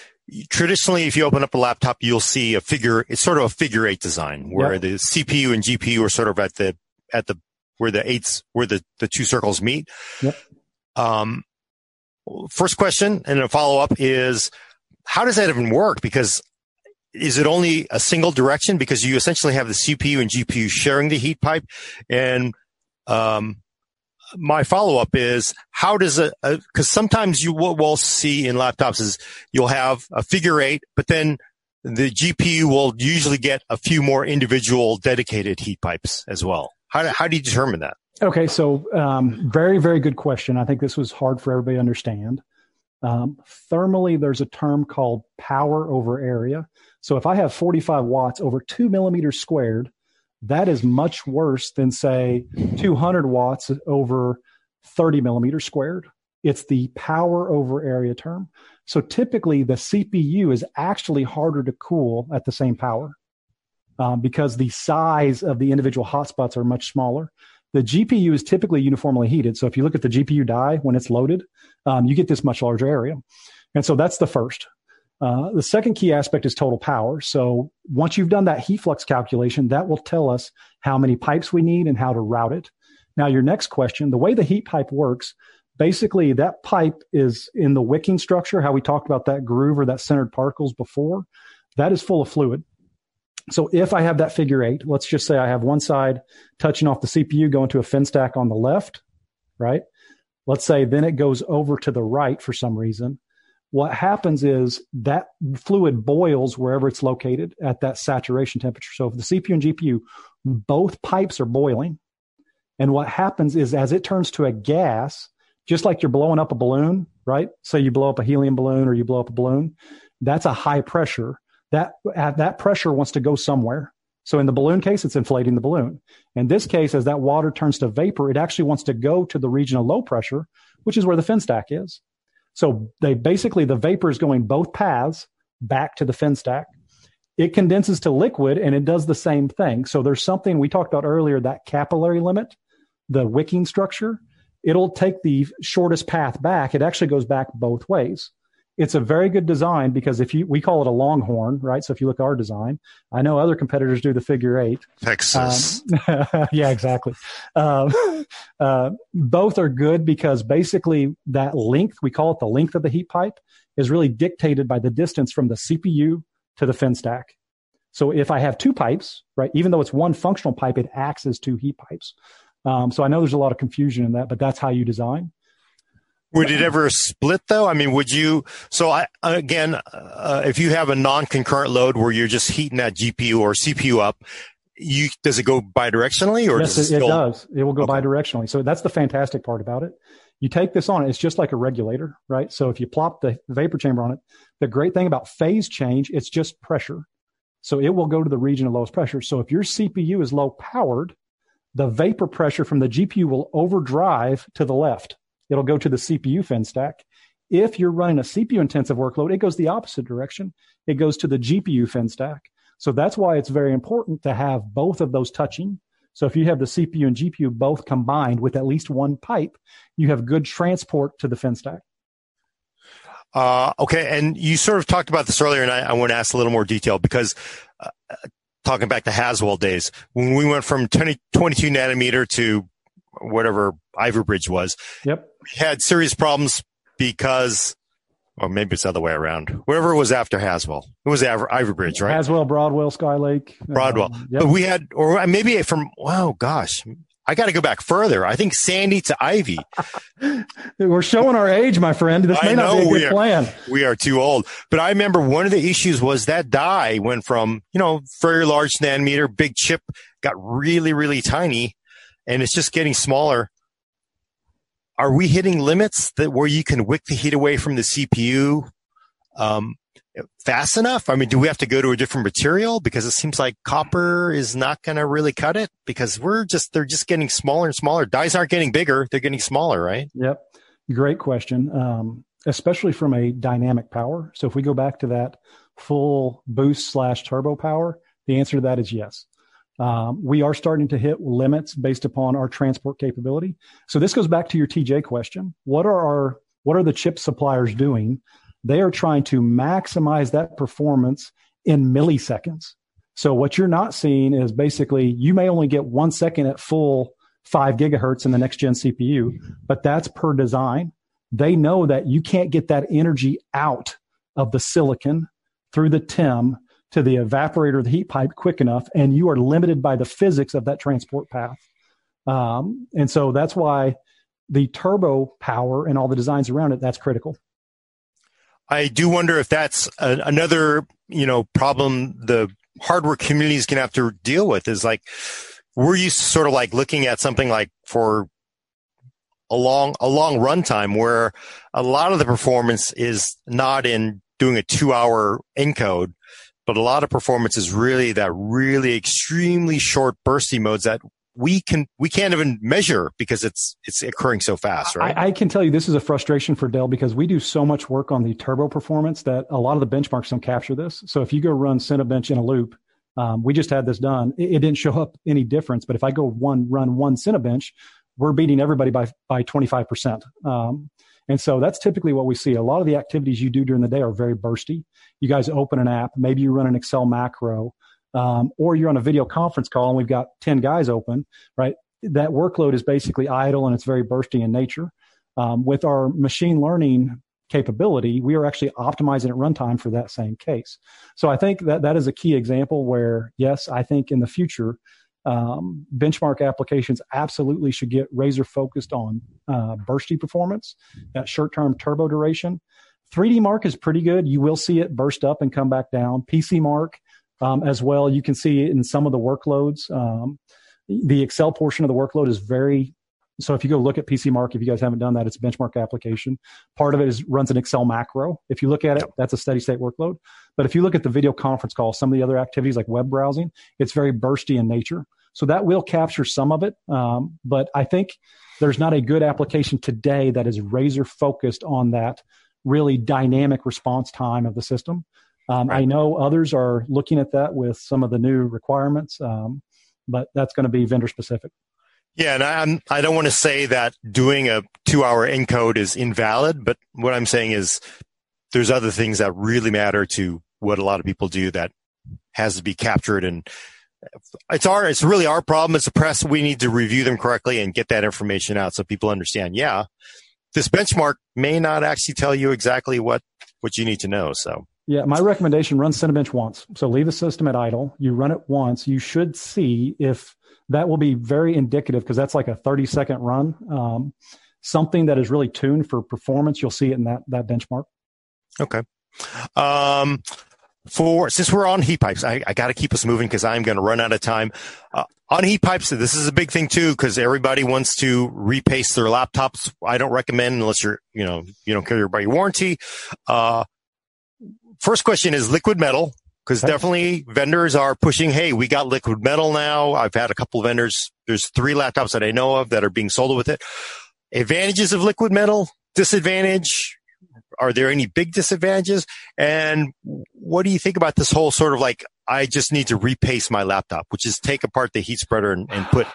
Traditionally, if you open up a laptop, you'll see a figure. It's sort of a figure eight design where yep. the CPU and GPU are sort of at the at the where the eights where the the two circles meet. Yep. Um, first question and a follow up is how does that even work? Because is it only a single direction? Because you essentially have the CPU and GPU sharing the heat pipe. And, um, my follow up is how does it, because sometimes you what we'll see in laptops is you'll have a figure eight, but then the GPU will usually get a few more individual dedicated heat pipes as well. How, how do you determine that? Okay, so um, very, very good question. I think this was hard for everybody to understand. Um, thermally, there's a term called power over area. So if I have 45 watts over two millimeters squared, that is much worse than, say, 200 watts over 30 millimeters squared. It's the power over area term. So typically, the CPU is actually harder to cool at the same power um, because the size of the individual hotspots are much smaller the GPU is typically uniformly heated. So if you look at the GPU die when it's loaded, um, you get this much larger area. And so that's the first. Uh, the second key aspect is total power. So once you've done that heat flux calculation, that will tell us how many pipes we need and how to route it. Now, your next question, the way the heat pipe works, basically that pipe is in the wicking structure, how we talked about that groove or that sintered particles before, that is full of fluid. So if I have that figure eight, let's just say I have one side touching off the CPU going to a fin stack on the left, right? Let's say then it goes over to the right for some reason. What happens is that fluid boils wherever it's located at that saturation temperature. So if the CPU and GPU, both pipes are boiling. And what happens is as it turns to a gas, just like you're blowing up a balloon, right? Say you blow up a helium balloon or you blow up a balloon, that's a high pressure that that pressure wants to go somewhere. So in the balloon case, it's inflating the balloon. In this case, as that water turns to vapor, it actually wants to go to the region of low pressure, which is where the fin stack is. So they basically the vapor is going both paths back to the fin stack. It condenses to liquid and it does the same thing. So there's something we talked about earlier that capillary limit, the wicking structure. It'll take the shortest path back. It actually goes back both ways it's a very good design because if you we call it a longhorn, right? So if you look at our design, I know other competitors do the figure eight. Texas. Um, yeah, exactly. Um, uh, both are good because basically that length, we call it the length of the heat pipe, is really dictated by the distance from the CPU to the fin stack. So if I have two pipes, right, even though it's one functional pipe, it acts as two heat pipes. Um, so I know there's a lot of confusion in that, but that's how you design. Would it ever split though? I mean, would you? So I again, uh, if you have a non-concurrent load where you're just heating that GPU or CPU up, you does it go bidirectionally or yes, does it, it, does. It will go okay. bidirectionally. So that's the fantastic part about it. You take this on, it's just like a regulator, right? So if you plop the vapor chamber on it, the great thing about phase change, it's just pressure. So it will go to the region of lowest pressure. So if your CPU is low powered, the vapor pressure from the GPU will overdrive to the left it'll go to the CPU fin stack. If you're running a CPU intensive workload, it goes the opposite direction. It goes to the GPU fin stack. So that's why it's very important to have both of those touching So if you have the CPU and GPU both combined with at least one pipe, you have good transport to the fin stack. Uh, okay, and you sort of talked about this earlier, and I, I want to ask a little more detail because uh, talking back to Haswell days, when we went from 20, 22 nanometer to whatever Ivy Bridge was, yep, had serious problems because or maybe it's the other way around. Whatever was after Haswell, it was Ivy Bridge, right? Haswell, Broadwell, Skylake, Broadwell. Um, yep. But we had, or maybe from wow, gosh, I got to go back further. I think Sandy to Ivy. We're showing our age, my friend. This may not be a good are, plan. We are too old. But I remember one of the issues was that die went from, you know, very large nanometer, big chip, got really, really tiny, and it's just getting smaller are we hitting limits that where you can wick the heat away from the CPU um, fast enough? I mean, do we have to go to a different material because it seems like copper is not going to really cut it because we're just they're just getting smaller and smaller. Dies aren't getting bigger; they're getting smaller, right? Yep. Great question. Um, especially from a dynamic power. So if we go back to that full boost slash turbo power, the answer to that is yes. Um, we are starting to hit limits based upon our transport capability. So this goes back to your TJ question. What are our what are the chip suppliers doing? They are trying to maximize that performance in milliseconds. So what you're not seeing is basically you may only get one second at full five gigahertz in the next gen CPU, but that's per design. They know that you can't get that energy out of the silicon through the TIM to the evaporator, the heat pipe quick enough, and you are limited by the physics of that transport path. Um, and so that's why the turbo power and all the designs around it, that's critical. I do wonder if that's a, another, you know, problem the hardware community is going to have to deal with is like, we're used sort of like looking at something like for a long, a long runtime where a lot of the performance is not in doing a two hour encode, but a lot of performance is really that really extremely short bursty modes that we can we can't even measure because it's it's occurring so fast, right? I, I, can tell you this is a frustration for Dell because we do so much work on the turbo performance that a lot of the benchmarks don't capture this. So if you go run Cinebench in a loop, um, we just had this done. It, it, didn't show up any difference, but if I go one run one Cinebench, we're beating everybody by by twenty five percent. And so that's typically what we see. A lot of the activities you do during the day are very bursty. You guys open an app, maybe you run an Excel macro, um, or you're on a video conference call and we've got 10 guys open, right? That workload is basically idle and it's very bursty in nature. Um, with our machine learning capability, we are actually optimizing at runtime for that same case. So I think that that is a key example where, yes, I think in the future, um, benchmark applications absolutely should get razor focused on uh, bursty performance, that short term turbo duration. 3DMark is pretty good. You will see it burst up and come back down. PCMark um, as well. You can see in some of the workloads. Um, the Excel portion of the workload is very so if you go look at PCMark, if you guys haven't done that, it's a benchmark application. Part of it is runs an Excel macro. If you look at it, that's a steady state workload. But if you look at the video conference call, some of the other activities like web browsing, it's very bursty in nature. So that will capture some of it. Um, but I think there's not a good application today that is razor focused on that really dynamic response time of the system. Um, right. I know others are looking at that with some of the new requirements, um, but that's going to be vendor specific. Yeah, and I'm, I don't want to say that doing a two hour encode is invalid, but what I'm saying is there's other things that really matter to what a lot of people do that has to be captured and uh, it's our it's really our problem as a press. We need to review them correctly and get that information out so people understand. Yeah this benchmark may not actually tell you exactly what what you need to know so. Yeah my recommendation run cinebench once. So leave the system at idle. You run it once. You should see if that will be very indicative because that's like a 30 second run um, something that is really tuned for performance you'll see it in that that benchmark okay um, for since we're on heat pipes, I, I got to keep us moving because I'm going to run out of time. Uh, on heat pipes, this is a big thing too because everybody wants to repaste their laptops. I don't recommend unless you're, you know, you don't carry your warranty. Uh, first question is liquid metal because definitely vendors are pushing. Hey, we got liquid metal now. I've had a couple of vendors. There's three laptops that I know of that are being sold with it. Advantages of liquid metal, disadvantage are there any big disadvantages? And what do you think about this whole sort of like I just need to repaste my laptop, which is take apart the heat spreader and, and put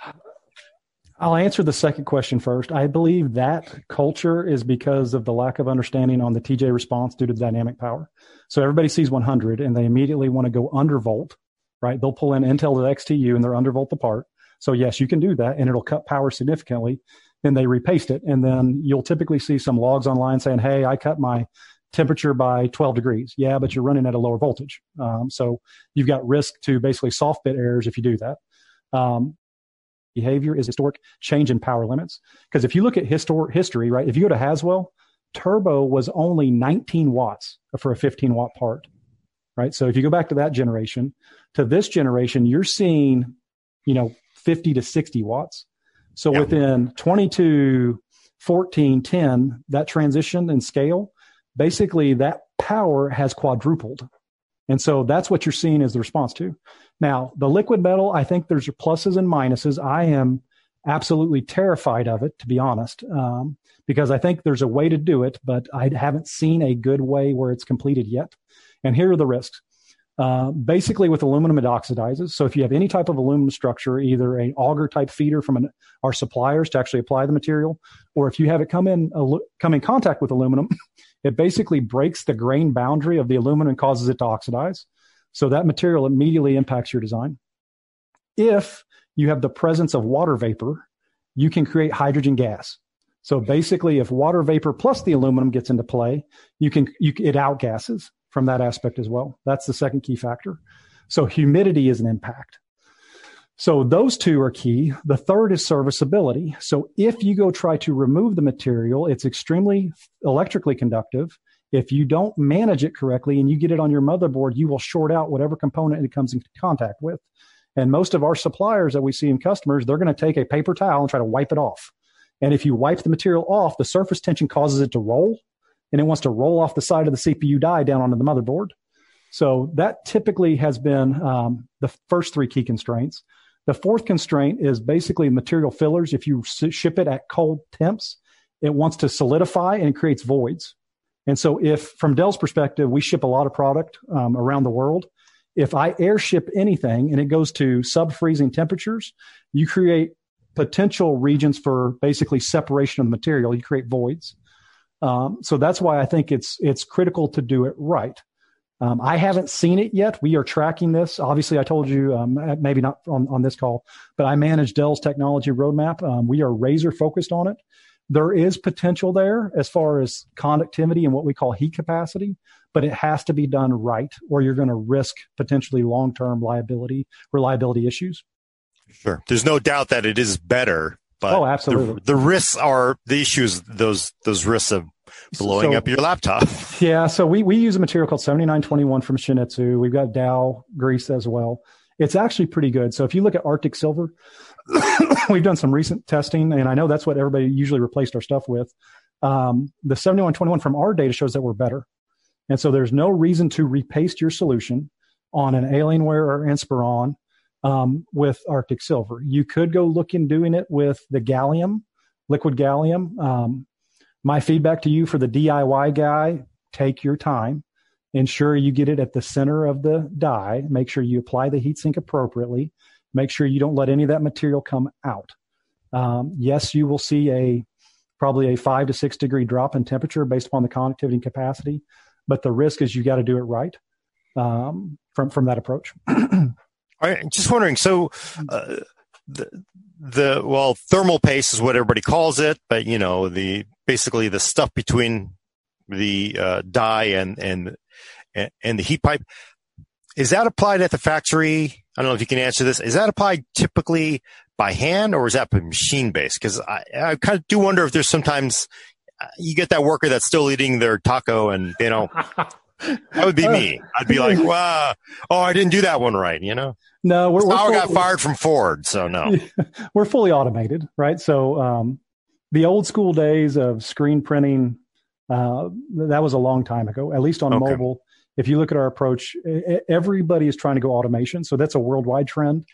I'll answer the second question first. I believe that culture is because of the lack of understanding on the TJ response due to dynamic power. So everybody sees 100 and they immediately want to go undervolt, right? They'll pull in Intel to XTU and they're undervolt the part. So yes, you can do that and it'll cut power significantly. Then they repaste it. And then you'll typically see some logs online saying, Hey, I cut my temperature by 12 degrees. Yeah, but you're running at a lower voltage. Um, so you've got risk to basically soft bit errors if you do that. Um, behavior is historic change in power limits. Because if you look at histor- history, right, if you go to Haswell, turbo was only 19 watts for a 15 watt part, right? So if you go back to that generation to this generation, you're seeing, you know, 50 to 60 watts. So yeah. within 22, 14, 10, that transition and scale, basically that power has quadrupled. And so that's what you're seeing as the response to. Now, the liquid metal, I think there's pluses and minuses. I am absolutely terrified of it, to be honest, um, because I think there's a way to do it, but I haven't seen a good way where it's completed yet. And here are the risks. Uh, basically, with aluminum, it oxidizes. So if you have any type of aluminum structure, either a auger type feeder from an, our suppliers to actually apply the material, or if you have it come in come in contact with aluminum, it basically breaks the grain boundary of the aluminum and causes it to oxidize. So that material immediately impacts your design. If you have the presence of water vapor, you can create hydrogen gas. So basically, if water vapor plus the aluminum gets into play, you can you, it outgasses from that aspect as well. That's the second key factor. So humidity is an impact. So those two are key. The third is serviceability. So if you go try to remove the material, it's extremely electrically conductive. If you don't manage it correctly and you get it on your motherboard, you will short out whatever component it comes in contact with. And most of our suppliers that we see in customers, they're going to take a paper towel and try to wipe it off. And if you wipe the material off, the surface tension causes it to roll and it wants to roll off the side of the CPU die down onto the motherboard. So that typically has been um, the first three key constraints. The fourth constraint is basically material fillers. If you ship it at cold temps, it wants to solidify and creates voids. And so, if from Dell's perspective, we ship a lot of product um, around the world, if I airship anything and it goes to sub freezing temperatures, you create potential regions for basically separation of the material. You create voids. Um, so that's why I think it's it's critical to do it right. Um, I haven't seen it yet. We are tracking this. Obviously, I told you um, maybe not on, on this call, but I manage Dell's technology roadmap. Um, we are razor focused on it. There is potential there as far as conductivity and what we call heat capacity, but it has to be done right or you're going to risk potentially long-term liability, reliability issues. Sure. There's no doubt that it is better, but oh, absolutely. The, the risks are the issues, those, those risks of blowing so, up your laptop. Yeah. So we, we use a material called 7921 from Shin-Etsu. We've got Dow grease as well. It's actually pretty good. So if you look at Arctic Silver, we've done some recent testing, and I know that's what everybody usually replaced our stuff with. Um, the 7121 from our data shows that we're better. And so there's no reason to repaste your solution on an Alienware or Inspiron um, with Arctic Silver. You could go look in doing it with the gallium, liquid gallium. Um, my feedback to you for the DIY guy, take your time. Ensure you get it at the center of the die. Make sure you apply the heatsink appropriately. Make sure you don't let any of that material come out. Um, yes, you will see a probably a five to six degree drop in temperature based upon the conductivity and capacity, but the risk is you got to do it right um, from from that approach. All right, just wondering. So, uh, the the well, thermal paste is what everybody calls it, but you know the basically the stuff between the uh, die and and and the heat pipe. Is that applied at the factory? I don't know if you can answer this. Is that applied typically by hand or is that machine based? Because I, I kind of do wonder if there's sometimes uh, you get that worker that's still eating their taco and you know that would be me. I'd be like, wow, oh, I didn't do that one right. You know. No, we're, we're got fired from Ford, so no. we're fully automated, right? So um, the old school days of screen printing uh, that was a long time ago, at least on okay. mobile. If you look at our approach, everybody is trying to go automation. So that's a worldwide trend.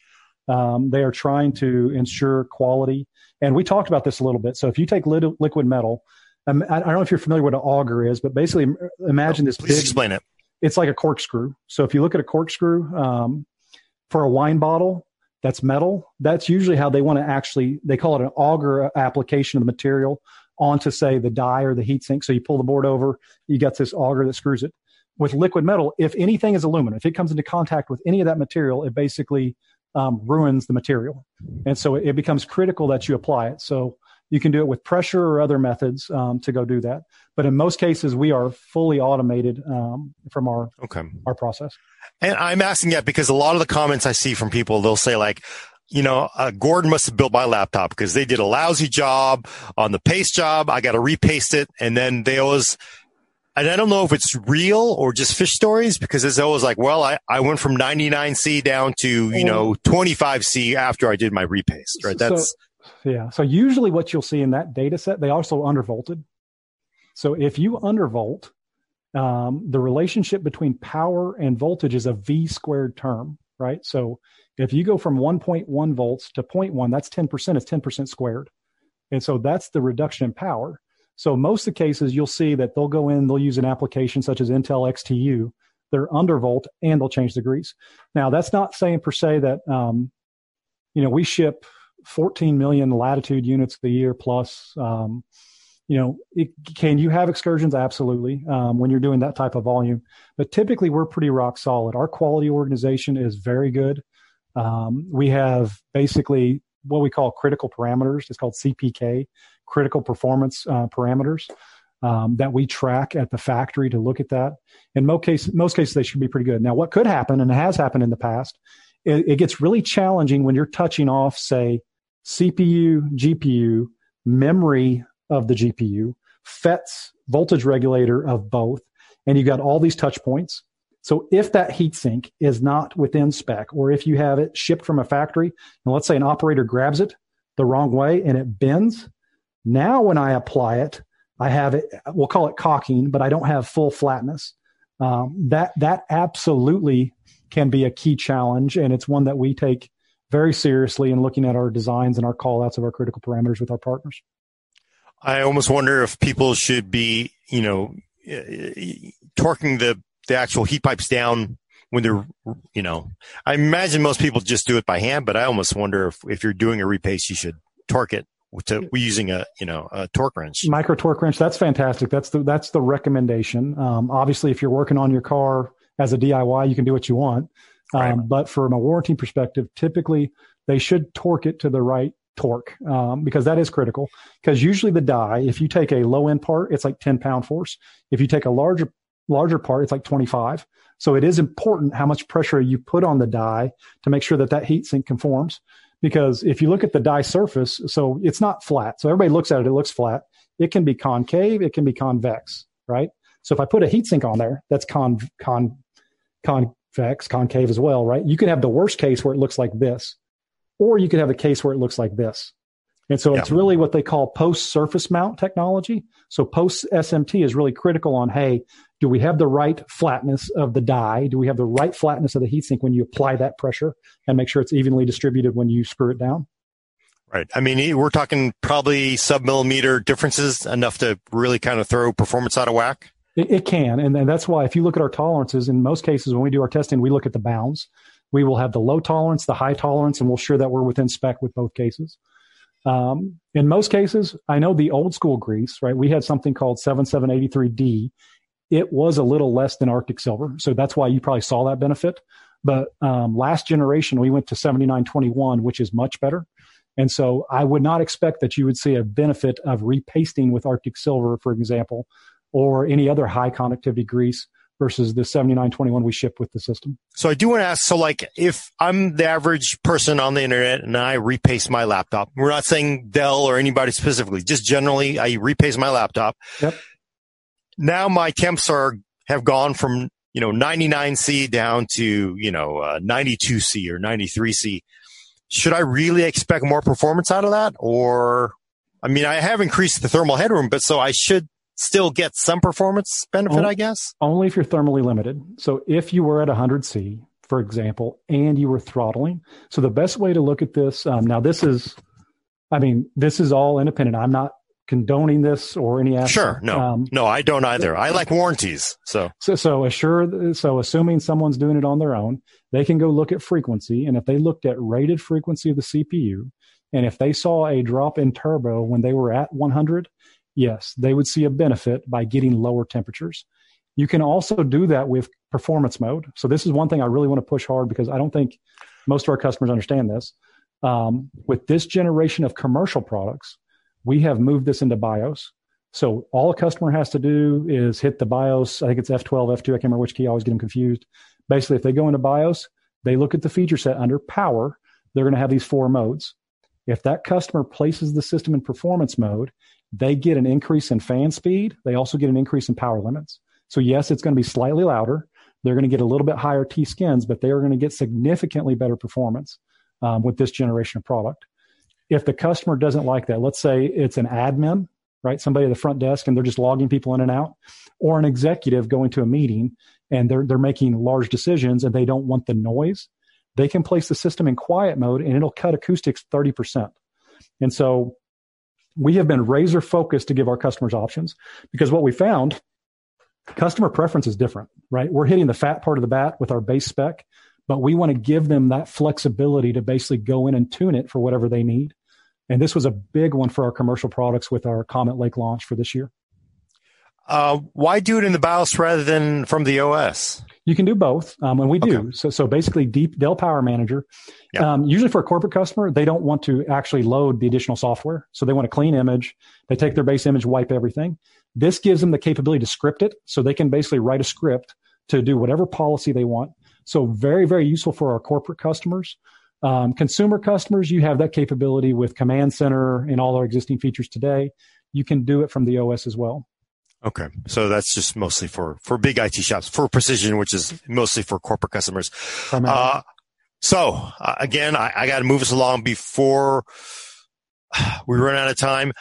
Um, they are trying to ensure quality. And we talked about this a little bit. So if you take liquid metal, um, I don't know if you're familiar with what an auger is, but basically imagine oh, this please big, explain it. it's like a corkscrew. So if you look at a corkscrew um, for a wine bottle that's metal, that's usually how they want to actually, they call it an auger application of the material onto, say, the die or the heat sink. So you pull the board over, you got this auger that screws it. With liquid metal, if anything is aluminum, if it comes into contact with any of that material, it basically um, ruins the material. And so it, it becomes critical that you apply it. So you can do it with pressure or other methods um, to go do that. But in most cases, we are fully automated um, from our okay. our process. And I'm asking that because a lot of the comments I see from people, they'll say like, you know, uh, Gordon must have built my laptop because they did a lousy job on the paste job. I got to repaste it. And then they always, and I don't know if it's real or just fish stories because it's always like, well, I, I went from 99C down to, you know, 25C after I did my repaste, right? That's, so, yeah. So usually what you'll see in that data set, they also undervolted. So if you undervolt, um, the relationship between power and voltage is a V squared term, right? So if you go from 1.1 volts to 0.1, that's 10%, it's 10% squared. And so that's the reduction in power. So most of the cases you'll see that they'll go in, they'll use an application such as Intel XTU, they're undervolt and they'll change degrees. Now that's not saying per se that, um, you know, we ship 14 million latitude units a year plus. Um, you know, it, can you have excursions? Absolutely. Um, when you're doing that type of volume, but typically we're pretty rock solid. Our quality organization is very good. Um, we have basically what we call critical parameters. It's called CPK, critical performance uh, parameters. Um, that we track at the factory to look at that. In most cases, most cases, they should be pretty good. Now, what could happen, and has happened in the past, it, it gets really challenging when you're touching off, say, CPU, GPU, memory of the GPU, FETs, voltage regulator of both, and you've got all these touch points. So if that heatsink is not within spec, or if you have it shipped from a factory, and let's say an operator grabs it the wrong way and it bends, now when I apply it, I have it. We'll call it cocking, but I don't have full flatness. Um, that that absolutely can be a key challenge, and it's one that we take very seriously in looking at our designs and our callouts of our critical parameters with our partners. I almost wonder if people should be, you know, torquing the, the actual heat pipes down when they're, you know, I imagine most people just do it by hand, but I almost wonder if, if you're doing a repaste, you should torque it to using a, you know, a torque wrench. Micro torque wrench. That's fantastic. That's the, that's the recommendation. Um, obviously if you're working on your car as a DIY, you can do what you want. Right. Um, but from a warranty perspective, typically they should torque it to the right torque um, because that is critical. Because usually the die, if you take a low end part, it's like 10 pound force. If you take a larger larger part, it's like 25. So it is important how much pressure you put on the die to make sure that that heat sink conforms. Because if you look at the die surface, so it's not flat. So everybody looks at it, it looks flat. It can be concave, it can be convex, right? So if I put a heat sink on there, that's con, con, con, convex, concave as well, right? You could have the worst case where it looks like this, or you could have a case where it looks like this. And so yeah. it's really what they call post surface mount technology. So post SMT is really critical on, hey, do we have the right flatness of the die? Do we have the right flatness of the heatsink when you apply that pressure and make sure it's evenly distributed when you screw it down? Right. I mean, we're talking probably sub millimeter differences enough to really kind of throw performance out of whack. It, it can, and, and that's why if you look at our tolerances, in most cases when we do our testing, we look at the bounds. We will have the low tolerance, the high tolerance, and we'll sure that we're within spec with both cases. Um, in most cases, I know the old school grease, right? We had something called 7783D. It was a little less than Arctic Silver. So that's why you probably saw that benefit. But um, last generation, we went to 7921, which is much better. And so I would not expect that you would see a benefit of repasting with Arctic Silver, for example, or any other high conductivity grease versus the 7921 we ship with the system. So I do want to ask, so like if I'm the average person on the internet and I repaste my laptop, we're not saying Dell or anybody specifically, just generally I repaste my laptop. Yep. Now my temps are, have gone from, you know, 99C down to, you know, uh, 92C or 93C. Should I really expect more performance out of that? Or, I mean, I have increased the thermal headroom, but so I should still get some performance benefit, only, I guess? Only if you're thermally limited. So if you were at 100C, for example, and you were throttling. So the best way to look at this, um, now this is, I mean, this is all independent. I'm not condoning this or any aspect. Sure, no, um, no, I don't either. I like warranties, so so so assure. So assuming someone's doing it on their own, they can go look at frequency, and if they looked at rated frequency of the CPU, and if they saw a drop in turbo when they were at 100, yes, they would see a benefit by getting lower temperatures. You can also do that with performance mode. So this is one thing I really want to push hard because I don't think most of our customers understand this. Um, with this generation of commercial products, we have moved this into BIOS. So all a customer has to do is hit the BIOS. I think it's F12, F2. I can't remember which key. I always get them confused. Basically, if they go into BIOS, they look at the feature set under power. They're going to have these four modes. If that customer places the system in performance mode, they get an increase in fan speed. They also get an increase in power limits. So yes, it's going to be slightly louder. They're going to get a little bit higher T skins, but they are going to get significantly better performance um, with this generation of product. If the customer doesn't like that, let's say it's an admin, right? Somebody at the front desk and they're just logging people in and out, or an executive going to a meeting and they're they're making large decisions and they don't want the noise. They can place the system in quiet mode and it'll cut acoustics 30%. And so we have been razor focused to give our customers options because what we found customer preference is different, right? We're hitting the fat part of the bat with our base spec, but we want to give them that flexibility to basically go in and tune it for whatever they need. And this was a big one for our commercial products with our Comet Lake launch for this year. Uh, why do it in the BIOS rather than from the OS? You can do both, um, and we do. Okay. So, so basically, Deep Dell Power Manager. Um, usually, for a corporate customer, they don't want to actually load the additional software, so they want a clean image. They take their base image, wipe everything. This gives them the capability to script it, so they can basically write a script to do whatever policy they want. So, very, very useful for our corporate customers. Um, consumer customers, you have that capability with Command Center and all our existing features today. You can do it from the OS as well. Okay. So that's just mostly for, for big IT shops, for precision, which is mostly for corporate customers. Uh, so uh, again, I, I got to move us along before we run out of time.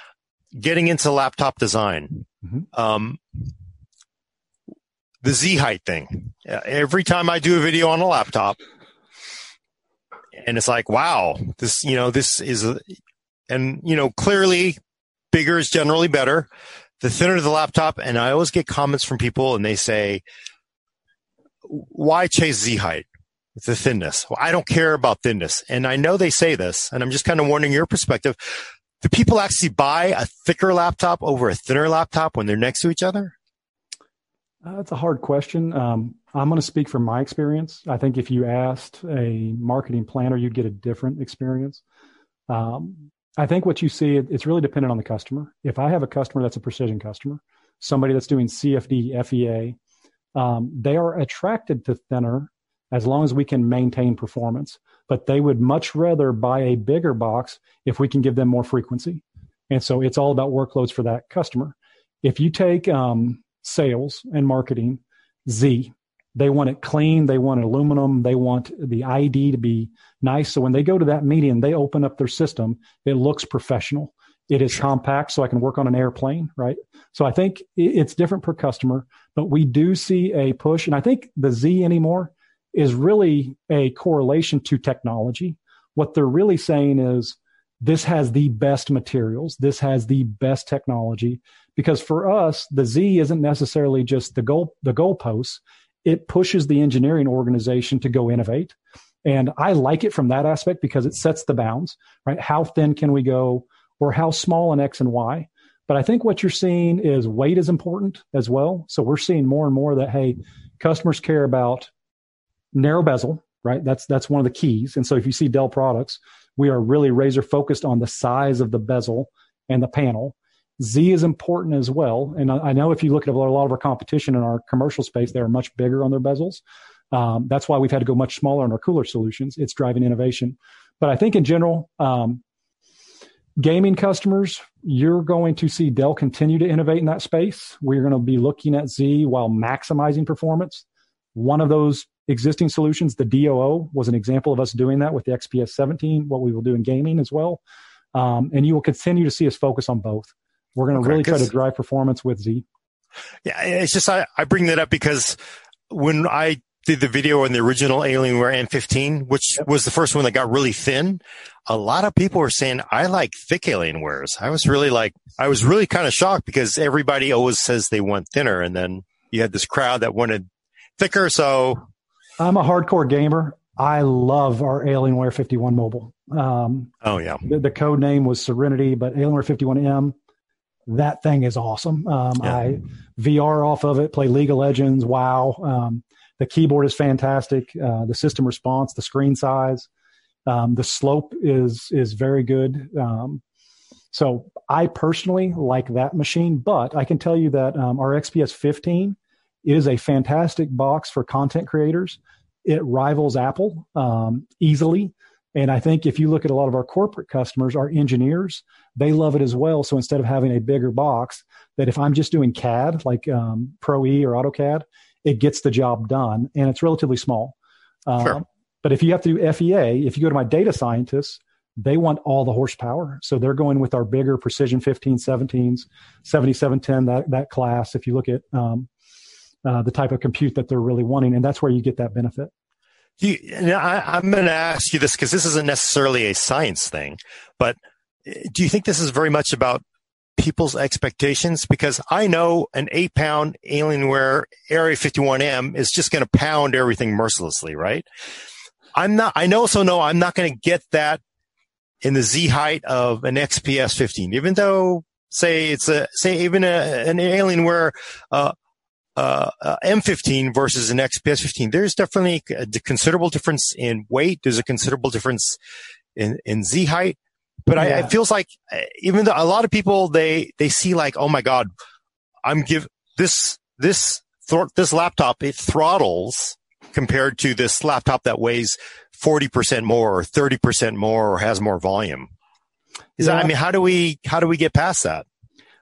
Getting into laptop design. Mm-hmm. Um, the Z height thing. Every time I do a video on a laptop, and it's like, wow, this, you know, this is, a, and you know, clearly bigger is generally better the thinner the laptop, and I always get comments from people and they say, why chase Z height? The thinness. Well, I don't care about thinness. And I know they say this, and I'm just kind of warning your perspective. Do people actually buy a thicker laptop over a thinner laptop when they're next to each other? Uh, that's a hard question. Um, I'm going to speak from my experience. I think if you asked a marketing planner, you'd get a different experience. Um, I think what you see, it's really dependent on the customer. If I have a customer that's a precision customer, somebody that's doing CFD, FEA, um, they are attracted to thinner as long as we can maintain performance. But they would much rather buy a bigger box if we can give them more frequency. And so it's all about workloads for that customer. If you take um, sales and marketing, Z, they want it clean. They want aluminum. They want the ID to be nice. So when they go to that meeting, they open up their system. It looks professional. It is compact, so I can work on an airplane, right? So I think it's different per customer, but we do see a push. And I think the Z anymore is really a correlation to technology. What they're really saying is this has the best materials. This has the best technology because for us, the Z isn't necessarily just the goal, the goalposts it pushes the engineering organization to go innovate. And I like it from that aspect because it sets the bounds, right? How thin can we go or how small an X and Y? But I think what you're seeing is weight is important as well. So we're seeing more and more that, hey, customers care about narrow bezel, right? That's, that's one of the keys. And so if you see Dell products, we are really razor focused on the size of the bezel and the panel Z is important as well. And I, know if you look at a lot of our competition in our commercial space, they're much bigger on their bezels. Um, that's why we've had to go much smaller in our cooler solutions. It's driving innovation. But I think in general, um, gaming customers, you're going to see Dell continue to innovate in that space. We're going to be looking at Z while maximizing performance. One of those existing solutions, the DOO, was an example of us doing that with the XPS 17, what we will do in gaming as well. Um, and you will continue to see us focus on both. We're going to okay, really try to drive performance with Z. Yeah, it's just I, I bring that up because when I did the video on the original Alienware M15, which yep. was the first one that got really thin, a lot of people were saying, I like thick Alienwares. I was really like, I was really kind of shocked because everybody always says they want thinner. And then you had this crowd that wanted thicker. So I'm a hardcore gamer. I love our Alienware 51 mobile. Um, oh yeah. The, the, code name was Serenity, but Alienware 51M, that thing is awesome. Um, yeah. I VR off of it, play League of Legends. Wow. Um, the keyboard is fantastic. Uh, the system response, the screen size, um, the slope is is very good. Um, so I personally like that machine, but I can tell you that um, our XPS 15 is a fantastic box for content creators. It rivals Apple um, easily. And I think if you look at a lot of our corporate customers, our engineers, they love it as well. So instead of having a bigger box, that if I'm just doing CAD like um, Pro E or AutoCAD, it gets the job done and it's relatively small. Um, sure. But if you have to do FEA, if you go to my data scientists, they want all the horsepower. So they're going with our bigger precision 15, 17s, 7710, that, that class. If you look at um, uh, the type of compute that they're really wanting, and that's where you get that benefit. You, I, I'm going to ask you this because this isn't necessarily a science thing, but uh, do you think this is very much about people's expectations? Because I know an eight pound Alienware Area 51M is just going to pound everything mercilessly, right? I'm not, I also know I'm not going to get that in the Z height of an XPS 15, even though say it's a, say even a, an Alienware, uh, uh, uh, M15 versus an XPS 15. There's definitely a considerable difference in weight. There's a considerable difference in, in Z height. But yeah. I, it feels like uh, even though a lot of people, they, they see like, oh my God, I'm give this, this, this laptop, it throttles compared to this laptop that weighs 40% more or 30% more or has more volume. Is yeah. that, I mean, how do we, how do we get past that?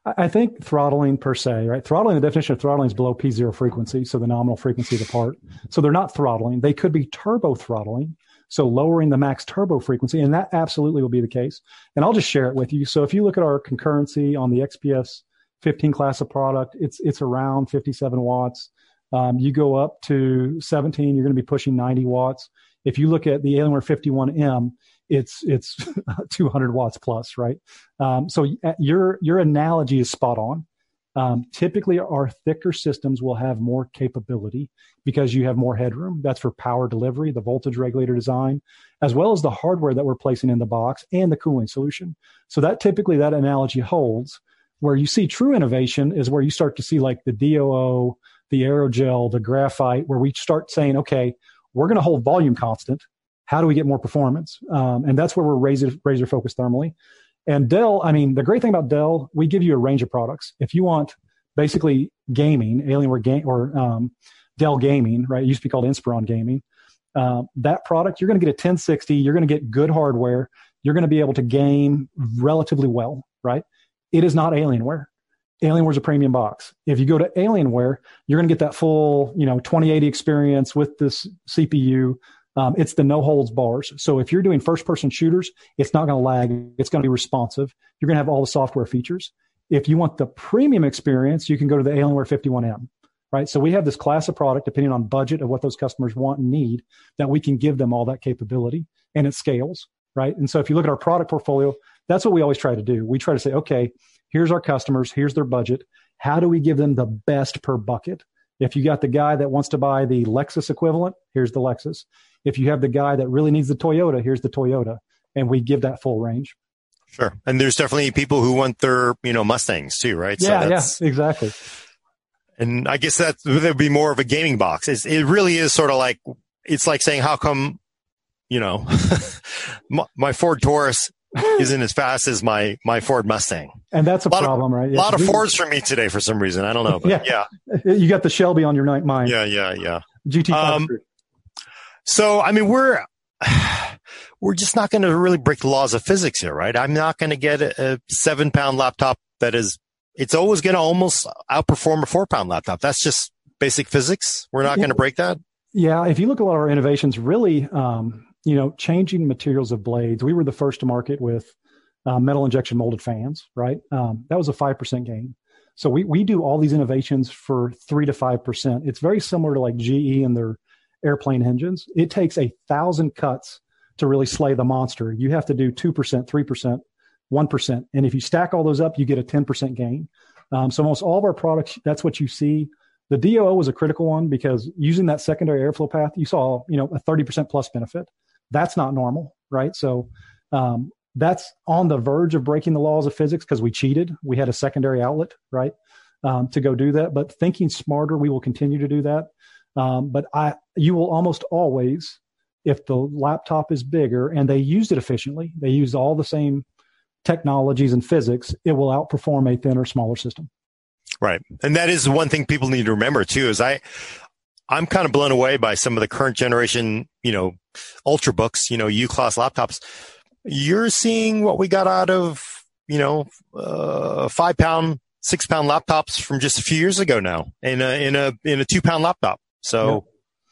I think throttling per se, right? Throttling, the definition of throttling is below P zero frequency, so the nominal frequency of the part. So they're not throttling. They could be turbo throttling, so lowering the max turbo frequency, and that absolutely will be the case. And I'll just share it with you. So if you look at our concurrency on the XPS 15 class of product, it's it's around 57 watts. Um, you go up to 17, you're going to be pushing 90 watts. If you look at the Alienware 51M, it's it's 200 watts plus, right? Um, so uh, your your analogy is spot on. Um, typically, our thicker systems will have more capability because you have more headroom. That's for power delivery, the voltage regulator design, as well as the hardware that we're placing in the box and the cooling solution. So that typically that analogy holds. Where you see true innovation is where you start to see like the DOO, the aerogel, the graphite, where we start saying, okay, we're going to hold volume constant. How do we get more performance? Um, and that's where we're razor, razor focused thermally. And Dell, I mean, the great thing about Dell, we give you a range of products. If you want basically gaming, Alienware game or um, Dell Gaming, right? It used to be called Inspiron Gaming. Uh, that product, you're going to get a 1060. You're going to get good hardware. You're going to be able to game relatively well, right? It is not Alienware. Alienware is a premium box. If you go to Alienware, you're going to get that full, you know, 2080 experience with this CPU. Um, it's the no holds bars. So if you're doing first person shooters, it's not going to lag. It's going to be responsive. You're going to have all the software features. If you want the premium experience, you can go to the Alienware 51M, right? So we have this class of product, depending on budget of what those customers want and need, that we can give them all that capability and it scales, right? And so if you look at our product portfolio, that's what we always try to do. We try to say, okay, here's our customers, here's their budget. How do we give them the best per bucket? If you got the guy that wants to buy the Lexus equivalent, here's the Lexus. If you have the guy that really needs the Toyota, here's the Toyota. And we give that full range. Sure. And there's definitely people who want their, you know, Mustangs too, right? Yeah, so yeah, exactly. And I guess that would be more of a gaming box. It's, it really is sort of like, it's like saying, how come, you know, my Ford Taurus isn't as fast as my my Ford Mustang. And that's a, a problem, of, right? A lot of Fords for me today for some reason. I don't know, but yeah. yeah. You got the Shelby on your mind. Yeah, yeah, yeah. GT. Um, so, I mean, we're we're just not going to really break the laws of physics here, right? I'm not going to get a, a seven pound laptop that is. It's always going to almost outperform a four pound laptop. That's just basic physics. We're not yeah. going to break that. Yeah, if you look at a lot of our innovations, really, um, you know, changing materials of blades. We were the first to market with uh, metal injection molded fans, right? Um, that was a 5% gain. So we, we do all these innovations for three to 5%. It's very similar to like GE and their airplane engines. It takes a thousand cuts to really slay the monster. You have to do 2%, 3%, 1%. And if you stack all those up, you get a 10% gain. Um, so almost all of our products, that's what you see. The DOO was a critical one because using that secondary airflow path, you saw, you know, a 30% plus benefit. That's not normal, right? So um, that's on the verge of breaking the laws of physics because we cheated. We had a secondary outlet, right, um, to go do that. But thinking smarter, we will continue to do that. Um, but I, you will almost always, if the laptop is bigger and they used it efficiently, they used all the same technologies and physics, it will outperform a thinner, smaller system. Right. And that is one thing people need to remember too, is I, I'm kind of blown away by some of the current generation, you know, ultrabooks, you know, U class laptops. You're seeing what we got out of, you know, uh, five pound, six pound laptops from just a few years ago now in a, in a, in a two pound laptop. So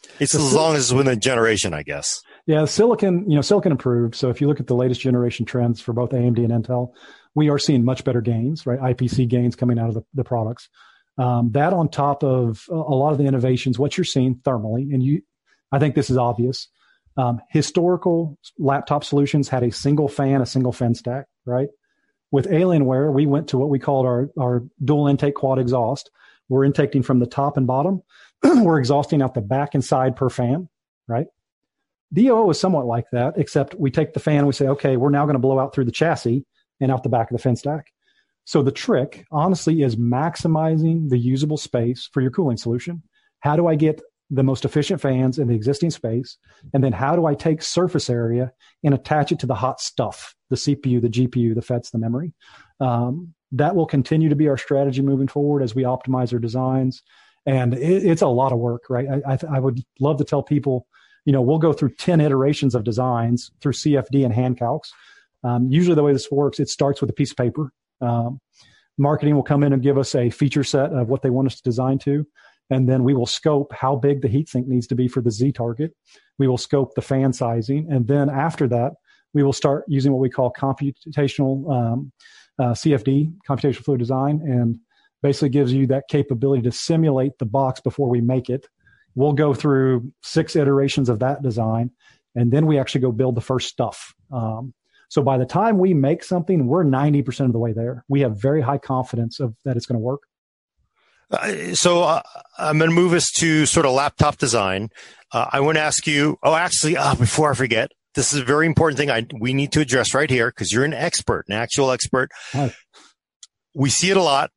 yeah. it's as long as it's within a generation, I guess. Yeah, silicon, you know, silicon improved. So if you look at the latest generation trends for both AMD and Intel, we are seeing much better gains, right? IPC gains coming out of the, the products. Um, that on top of a lot of the innovations, what you're seeing thermally, and you, I think this is obvious. Um, historical laptop solutions had a single fan, a single fan stack, right? With Alienware, we went to what we called our, our dual intake quad exhaust. We're intaking from the top and bottom. We're exhausting out the back and side per fan, right? DOO is somewhat like that, except we take the fan we say, okay, we're now going to blow out through the chassis and out the back of the fan stack. So the trick, honestly, is maximizing the usable space for your cooling solution. How do I get the most efficient fans in the existing space? And then how do I take surface area and attach it to the hot stuff, the CPU, the GPU, the FETs, the memory? Um, that will continue to be our strategy moving forward as we optimize our designs. And it, it's a lot of work, right? I, I, I would love to tell people, you know, we'll go through 10 iterations of designs through CFD and hand calcs. Um, usually the way this works, it starts with a piece of paper um, marketing will come in and give us a feature set of what they want us to design to. And then we will scope how big the heatsink needs to be for the Z target. We will scope the fan sizing. And then after that, we will start using what we call computational um, uh, CFD, computational fluid design, and basically gives you that capability to simulate the box before we make it. We'll go through six iterations of that design, and then we actually go build the first stuff. Um, so by the time we make something, we're 90% of the way there. We have very high confidence of that it's going to work. Uh, so uh, I'm going to move us to sort of laptop design. Uh, I want to ask you. Oh, actually, uh, before I forget, this is a very important thing I we need to address right here because you're an expert, an actual expert. We see it a lot.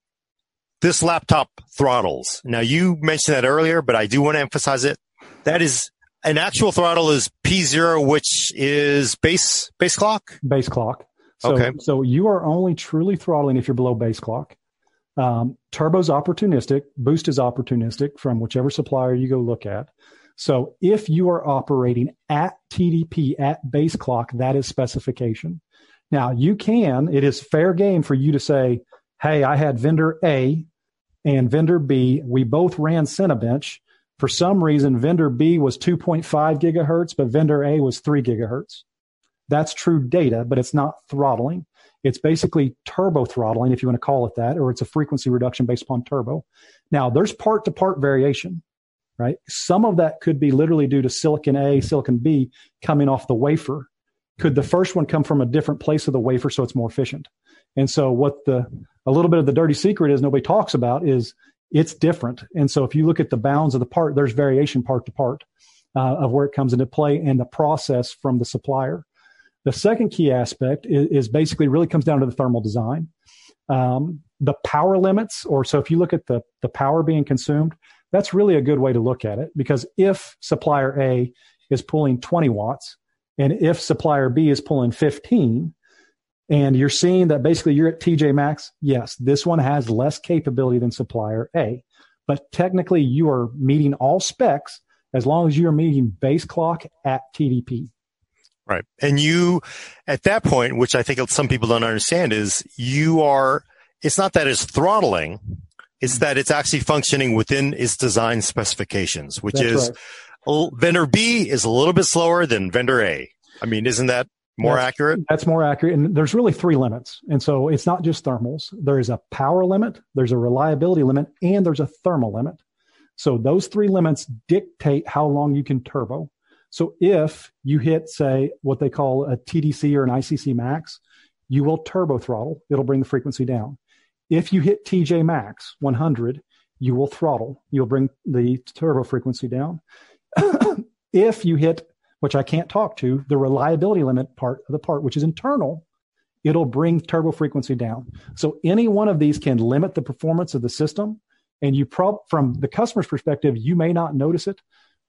This laptop throttles. Now you mentioned that earlier, but I do want to emphasize it. That is an actual throttle is P0, which is base base clock. Base clock. So, okay. So you are only truly throttling if you're below base clock. Um, turbo's opportunistic. Boost is opportunistic from whichever supplier you go look at. So if you are operating at TDP at base clock, that is specification. Now you can. It is fair game for you to say, "Hey, I had vendor A and vendor B. We both ran Cinebench." For some reason, vendor B was 2.5 gigahertz, but vendor A was 3 gigahertz. That's true data, but it's not throttling. It's basically turbo throttling, if you want to call it that, or it's a frequency reduction based upon turbo. Now, there's part to part variation, right? Some of that could be literally due to silicon A, silicon B coming off the wafer. Could the first one come from a different place of the wafer so it's more efficient? And so, what the a little bit of the dirty secret is nobody talks about is it's different. And so if you look at the bounds of the part, there's variation part to part uh, of where it comes into play and the process from the supplier. The second key aspect is, is basically really comes down to the thermal design. Um, the power limits, or so if you look at the, the power being consumed, that's really a good way to look at it because if supplier A is pulling 20 watts and if supplier B is pulling 15, and you're seeing that basically you're at TJ max. Yes, this one has less capability than supplier A, but technically you are meeting all specs as long as you're meeting base clock at TDP. Right. And you, at that point, which I think some people don't understand is you are, it's not that it's throttling. It's that it's actually functioning within its design specifications, which That's is right. vendor B is a little bit slower than vendor A. I mean, isn't that more that's, accurate? That's more accurate. And there's really three limits. And so it's not just thermals. There is a power limit, there's a reliability limit, and there's a thermal limit. So those three limits dictate how long you can turbo. So if you hit, say, what they call a TDC or an ICC max, you will turbo throttle. It'll bring the frequency down. If you hit TJ max 100, you will throttle. You'll bring the turbo frequency down. if you hit, which I can't talk to, the reliability limit part of the part, which is internal, it'll bring turbo frequency down. So any one of these can limit the performance of the system. And you prob from the customer's perspective, you may not notice it,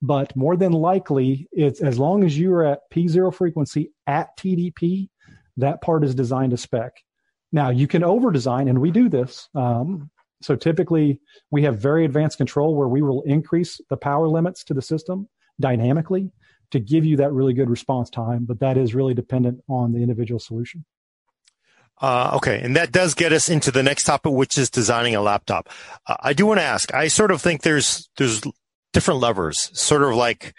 but more than likely, it's as long as you're at P0 frequency at TDP, that part is designed to spec. Now you can over design, and we do this. Um, so typically, we have very advanced control where we will increase the power limits to the system dynamically to give you that really good response time. But that is really dependent on the individual solution. Uh, okay, and that does get us into the next topic, which is designing a laptop. Uh, I do want to ask. I sort of think there's there's different levers, sort of like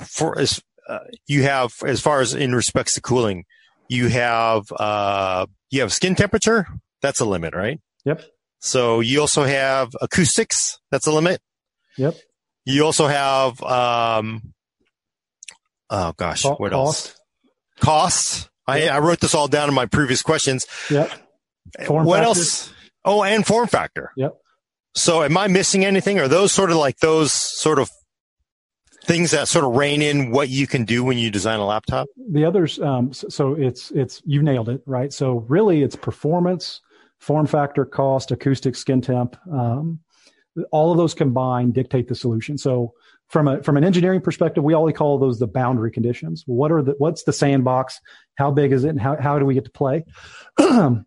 for as uh, you have as far as in respects to cooling, you have uh, you have skin temperature. That's a limit, right? Yep. So you also have acoustics. That's a limit. Yep. You also have um, oh gosh, Co- what cost. else? Costs. I, I wrote this all down in my previous questions. Yep. Form what factor. else? Oh, and form factor. Yep. So am I missing anything? Are those sort of like those sort of things that sort of rein in what you can do when you design a laptop? The others, um, so it's it's you nailed it, right? So really, it's performance, form factor, cost, acoustic, skin temp. Um, all of those combined dictate the solution. So from a from an engineering perspective, we always call those the boundary conditions. What are the what's the sandbox? How big is it, and how how do we get to play?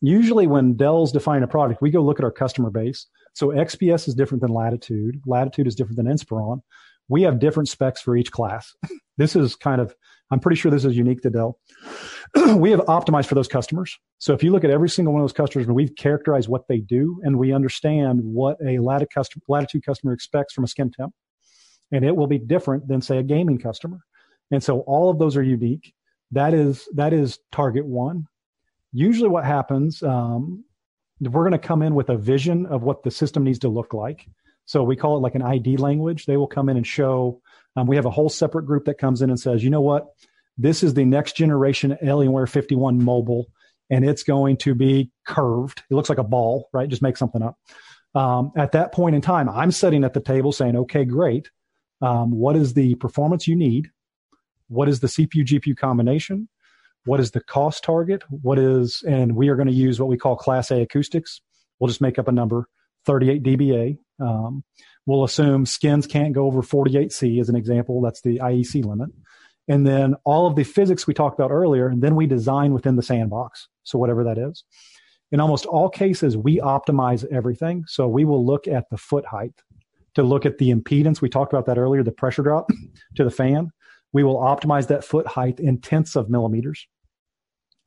Usually, when Dell's define a product, we go look at our customer base. So XPS is different than Latitude. Latitude is different than Inspiron. We have different specs for each class. this is kind of I'm pretty sure this is unique to Dell. we have optimized for those customers. So if you look at every single one of those customers, we've characterized what they do, and we understand what a Latitude customer expects from a skin temp and it will be different than say a gaming customer. And so all of those are unique. That is that is target one. Usually, what happens, um, we're going to come in with a vision of what the system needs to look like. So we call it like an ID language. They will come in and show. Um, we have a whole separate group that comes in and says, you know what, this is the next generation Alienware 51 mobile, and it's going to be curved. It looks like a ball, right? Just make something up. Um, at that point in time, I'm sitting at the table saying, okay, great um, what is the performance you need? What is the CPU GPU combination? What is the cost target? What is, and we are going to use what we call Class A acoustics. We'll just make up a number, 38 dBA. Um, we'll assume skins can't go over 48C as an example. That's the IEC limit. And then all of the physics we talked about earlier, and then we design within the sandbox. So whatever that is. In almost all cases, we optimize everything. So we will look at the foot height to look at the impedance. We talked about that earlier, the pressure drop to the fan. We will optimize that foot height in tenths of millimeters.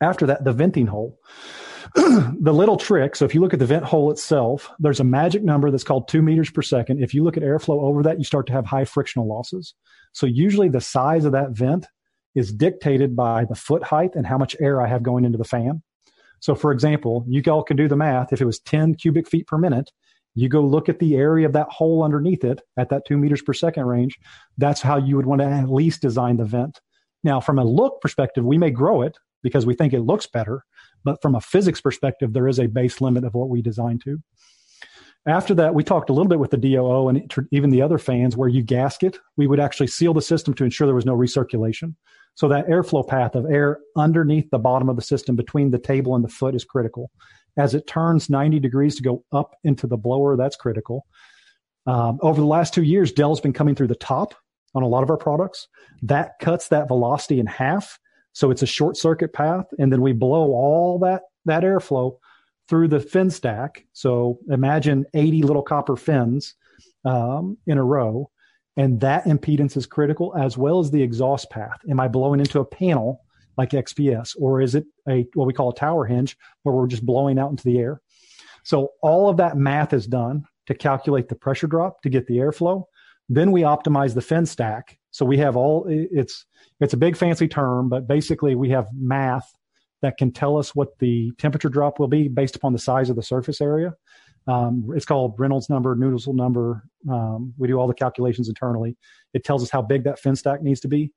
After that, the venting hole. the little trick, so if you look at the vent hole itself, there's a magic number that's called two meters per second. If you look at airflow over that, you start to have high frictional losses. So usually the size of that vent is dictated by the foot height and how much air I have going into the fan. So for example, you all can do the math. If it was 10 cubic feet per minute, you go look at the area of that hole underneath it at that two meters per second range. That's how you would want to at least design the vent. Now, from a look perspective, we may grow it because we think it looks better, but from a physics perspective, there is a base limit of what we design to. After that, we talked a little bit with the DOO and even the other fans where you gasket. We would actually seal the system to ensure there was no recirculation. So that airflow path of air underneath the bottom of the system between the table and the foot is critical. As it turns 90 degrees to go up into the blower, that's critical. Um, over the last two years, Dell's been coming through the top on a lot of our products. That cuts that velocity in half. So it's a short circuit path. And then we blow all that, that airflow through the fin stack. So imagine 80 little copper fins um, in a row. And that impedance is critical as well as the exhaust path. Am I blowing into a panel like XPS, or is it a what we call a tower hinge where we're just blowing out into the air? So all of that math is done to calculate the pressure drop to get the airflow. Then we optimize the fin stack. So we have all it's it's a big fancy term, but basically we have math that can tell us what the temperature drop will be based upon the size of the surface area. Um, it's called Reynolds number, Nusselt number. Um, we do all the calculations internally. It tells us how big that fin stack needs to be.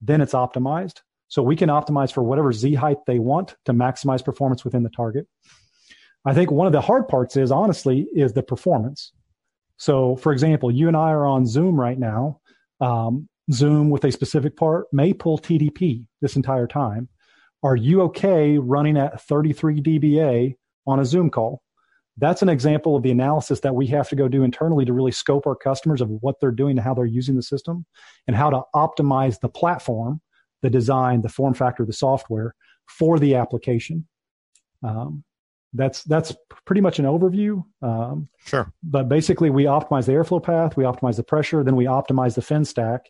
Then it's optimized. So we can optimize for whatever Z height they want to maximize performance within the target. I think one of the hard parts is honestly is the performance. So for example, you and I are on Zoom right now. Um, Zoom with a specific part may pull TDP this entire time. Are you okay running at 33 dBA on a Zoom call? That's an example of the analysis that we have to go do internally to really scope our customers of what they're doing and how they're using the system and how to optimize the platform, the design, the form factor, the software for the application. Um, that's that's pretty much an overview. Um, sure. But basically, we optimize the airflow path, we optimize the pressure, then we optimize the fin stack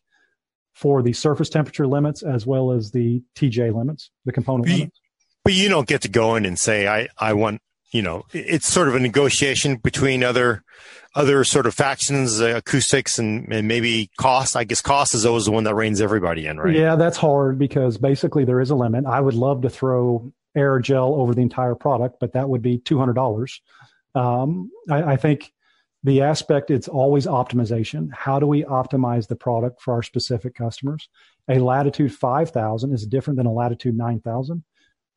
for the surface temperature limits as well as the TJ limits, the component but you, limits. But you don't get to go in and say, I, I want, you know, it's sort of a negotiation between other, other sort of factions, uh, acoustics and, and maybe cost. I guess cost is always the one that reins everybody in, right? Yeah, that's hard because basically there is a limit. I would love to throw aerogel over the entire product, but that would be $200. Um, I, I think the aspect it's always optimization how do we optimize the product for our specific customers a latitude 5000 is different than a latitude 9000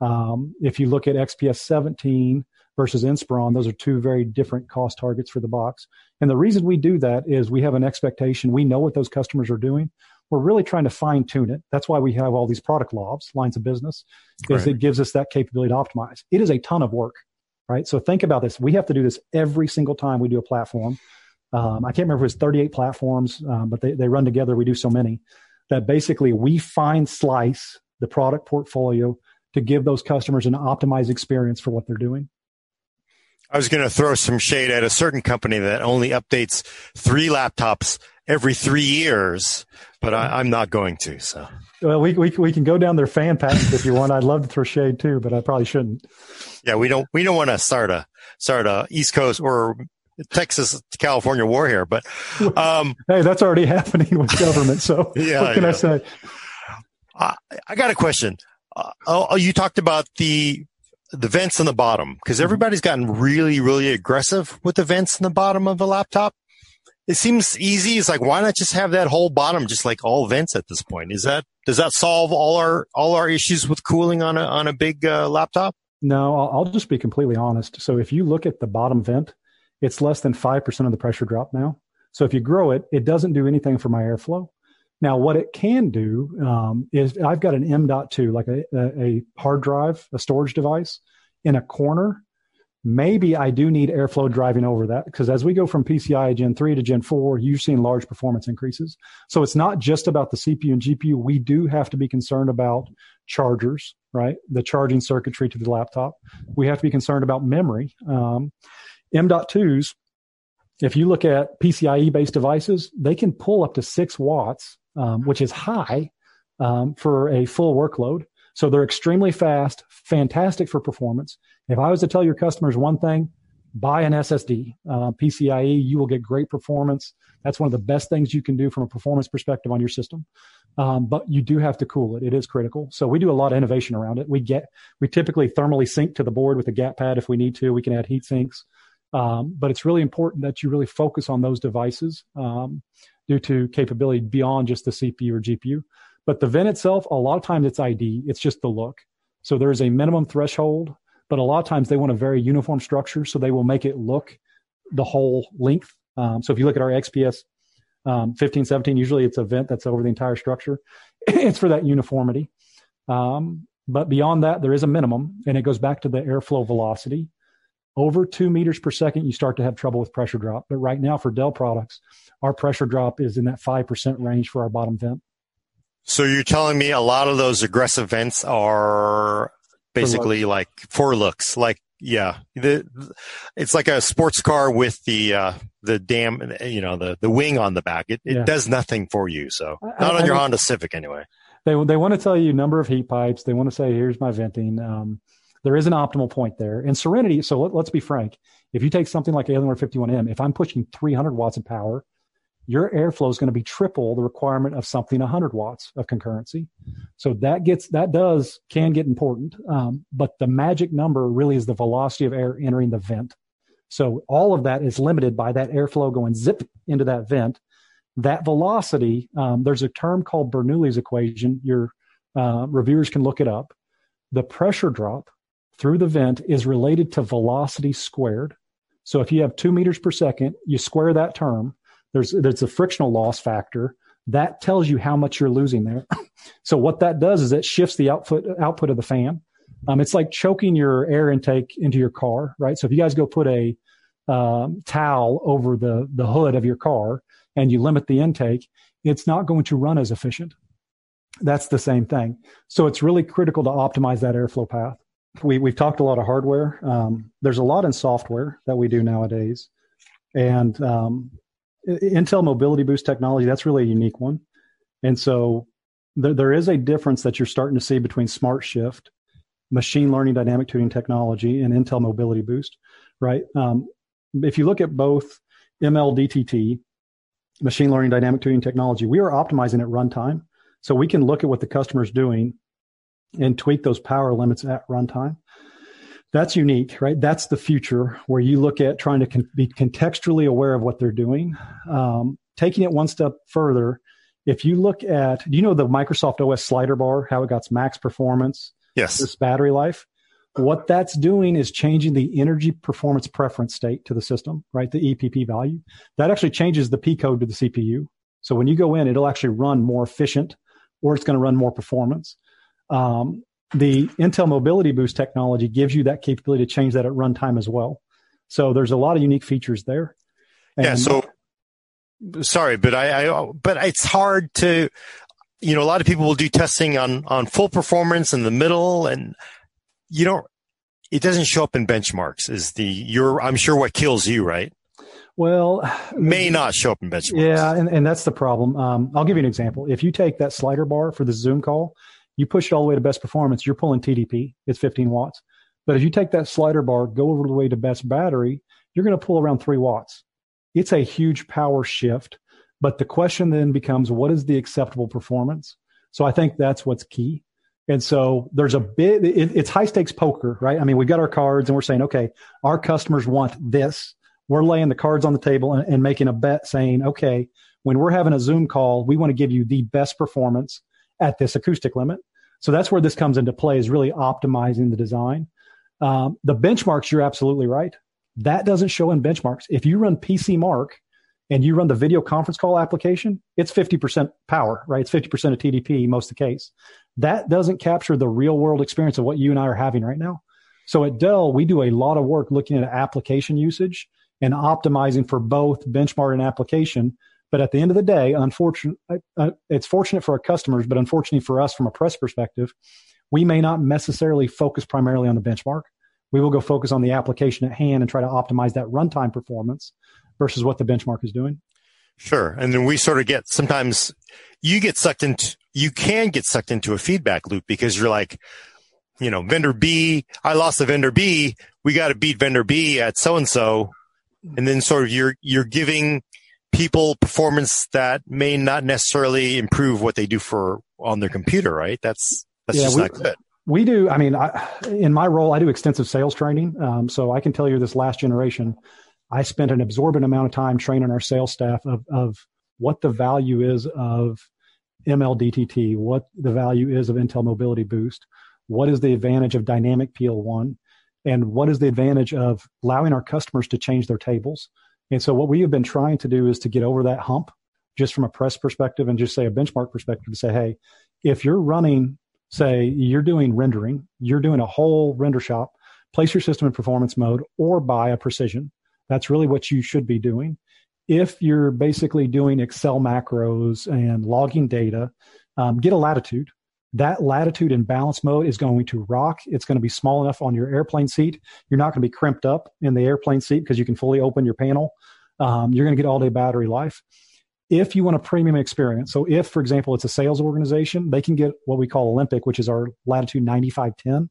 um, if you look at xps 17 versus inspiron those are two very different cost targets for the box and the reason we do that is we have an expectation we know what those customers are doing we're really trying to fine tune it that's why we have all these product laws lines of business because right. it gives us that capability to optimize it is a ton of work right? So think about this. We have to do this every single time we do a platform. Um, I can't remember if it was 38 platforms, um, but they, they run together. We do so many that basically we fine slice the product portfolio to give those customers an optimized experience for what they're doing. I was going to throw some shade at a certain company that only updates three laptops every three years, but I, am not going to. So, well, we, we we can go down their fan patents if you want. I'd love to throw shade too, but I probably shouldn't. Yeah, we don't we don't want to start a start a East Coast or Texas California war here, but um, hey, that's already happening with government. So yeah, what can yeah. I say? I, I got a question. Uh, oh, you talked about the the vents in the bottom because mm-hmm. everybody's gotten really really aggressive with the vents in the bottom of a laptop it seems easy. It's like, why not just have that whole bottom just like all vents at this point? Is that, does that solve all our, all our issues with cooling on a, on a big uh, laptop? No, I'll, I'll just be completely honest. So if you look at the bottom vent, it's less than 5% of the pressure drop now. So if you grow it, it doesn't do anything for my airflow. Now, what it can do um, is I've got an M.2, like a, a, hard drive, a storage device in a corner maybe I do need airflow driving over that because as we go from PCI Gen 3 to Gen 4, you're seeing large performance increases. So it's not just about the CPU and GPU. We do have to be concerned about chargers, right? The charging circuitry to the laptop. We have to be concerned about memory. Um, M.2s, if you look at PCIe based devices, they can pull up to six watts, um, which is high um, for a full workload. So they're extremely fast, fantastic for performance. If I was to tell your customers one thing, buy an SSD, uh, PCIe, you will get great performance. That's one of the best things you can do from a performance perspective on your system. Um, but you do have to cool it. It is critical. So we do a lot of innovation around it. We get, we typically thermally sink to the board with a gap pad if we need to. We can add heat sinks. Um, but it's really important that you really focus on those devices um, due to capability beyond just the CPU or GPU. But the vent itself, a lot of times it's ID. It's just the look. So there is a minimum threshold, but a lot of times they want a very uniform structure. So they will make it look the whole length. Um, so if you look at our XPS um, 15, 17, usually it's a vent that's over the entire structure. it's for that uniformity. Um, but beyond that, there is a minimum, and it goes back to the airflow velocity. Over two meters per second, you start to have trouble with pressure drop. But right now, for Dell products, our pressure drop is in that 5% range for our bottom vent. So you're telling me a lot of those aggressive vents are basically for like for looks, like yeah, the, it's like a sports car with the uh, the dam, you know, the the wing on the back. It, it yeah. does nothing for you. So not I, on your I, Honda Civic anyway. They they want to tell you number of heat pipes. They want to say here's my venting. Um, there is an optimal point there. And Serenity. So let, let's be frank. If you take something like Alienware 51M, if I'm pushing 300 watts of power your airflow is going to be triple the requirement of something 100 watts of concurrency. So that gets that does can get important, um, but the magic number really is the velocity of air entering the vent. So all of that is limited by that airflow going zip into that vent. That velocity, um, there's a term called Bernoulli's equation. Your uh, reviewers can look it up. The pressure drop through the vent is related to velocity squared. So if you have two meters per second, you square that term. There's there's a frictional loss factor that tells you how much you're losing there. so what that does is it shifts the output output of the fan. Um, it's like choking your air intake into your car, right? So if you guys go put a um, towel over the the hood of your car and you limit the intake, it's not going to run as efficient. That's the same thing. So it's really critical to optimize that airflow path. We we've talked a lot of hardware. Um, there's a lot in software that we do nowadays, and um, Intel Mobility Boost technology, that's really a unique one. And so there, there is a difference that you're starting to see between Smart Shift, machine learning dynamic tuning technology, and Intel Mobility Boost, right? Um, if you look at both MLDTT, machine learning dynamic tuning technology, we are optimizing at runtime. So we can look at what the customer is doing and tweak those power limits at runtime that's unique, right? That's the future where you look at trying to con- be contextually aware of what they're doing. Um, taking it one step further, if you look at, do you know the Microsoft OS slider bar, how it got max performance? Yes. This battery life. What that's doing is changing the energy performance preference state to the system, right? The EPP value. That actually changes the P code to the CPU. So when you go in, it'll actually run more efficient or it's going to run more performance. Um, the Intel Mobility Boost technology gives you that capability to change that at runtime as well. So there's a lot of unique features there. And yeah. So sorry, but I, I, but it's hard to, you know, a lot of people will do testing on on full performance in the middle, and you don't. It doesn't show up in benchmarks. Is the you're? I'm sure what kills you, right? Well, may not show up in benchmarks. Yeah, and, and that's the problem. Um, I'll give you an example. If you take that slider bar for the Zoom call you push it all the way to best performance, you're pulling TDP. It's 15 watts. But if you take that slider bar, go over the way to best battery, you're going to pull around three watts. It's a huge power shift. But the question then becomes, what is the acceptable performance? So I think that's what's key. And so there's a bit, it, it's high stakes poker, right? I mean, we've got our cards and we're saying, okay, our customers want this. We're laying the cards on the table and, and making a bet saying, okay, when we're having a Zoom call, we want to give you the best performance at this acoustic limit. So that's where this comes into play is really optimizing the design. Um, the benchmarks, you're absolutely right. That doesn't show in benchmarks. If you run PCMark and you run the video conference call application, it's 50% power, right? It's 50% of TDP most of the case. That doesn't capture the real world experience of what you and I are having right now. So at Dell, we do a lot of work looking at application usage and optimizing for both benchmark and application but at the end of the day, unfortunately, uh, uh, it's fortunate for our customers, but unfortunately for us from a press perspective, we may not necessarily focus primarily on the benchmark. We will go focus on the application at hand and try to optimize that runtime performance versus what the benchmark is doing. Sure. And then we sort of get sometimes you get sucked into, you can get sucked into a feedback loop because you're like, you know, vendor B, I lost the vendor B. We got to beat vendor B at so and so. And then sort of you're, you're giving people performance that may not necessarily improve what they do for on their computer, right? That's that's yeah, just we, not good. We do. I mean, I, in my role, I do extensive sales training, um, so I can tell you this last generation, I spent an absorbent amount of time training our sales staff of of what the value is of MLDTT, what the value is of Intel Mobility Boost, what is the advantage of Dynamic PL1, and what is the advantage of allowing our customers to change their tables. And so what we have been trying to do is to get over that hump just from a press perspective and just say a benchmark perspective to say, hey, if you're running, say you're doing rendering, you're doing a whole render shop, place your system in performance mode or buy a precision. That's really what you should be doing. If you're basically doing Excel macros and logging data, um, get a latitude that latitude and balance mode is going to rock. It's going to be small enough on your airplane seat. You're not going to be crimped up in the airplane seat because you can fully open your panel. Um, you're going to get all day battery life. If you want a premium experience, so if, for example, it's a sales organization, they can get what we call Olympic, which is our Latitude 9510,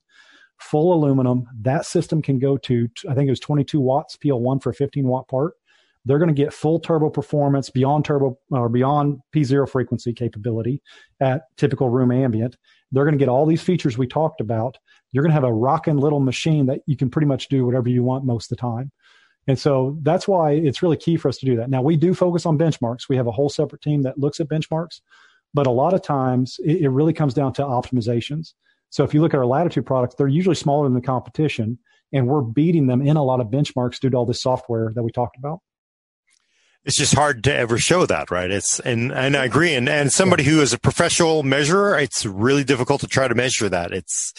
full aluminum. That system can go to, I think it was 22 watts PL1 for a 15 watt part they're going to get full turbo performance beyond turbo or beyond P0 frequency capability at typical room ambient. They're going to get all these features we talked about. You're going to have a rocking little machine that you can pretty much do whatever you want most of the time. And so that's why it's really key for us to do that. Now we do focus on benchmarks. We have a whole separate team that looks at benchmarks, but a lot of times it, it really comes down to optimizations. So if you look at our Latitude products, they're usually smaller than the competition and we're beating them in a lot of benchmarks due to all this software that we talked about it's just hard to ever show that, right? It's and and I agree. And and somebody who is a professional measurer, it's really difficult to try to measure that. It's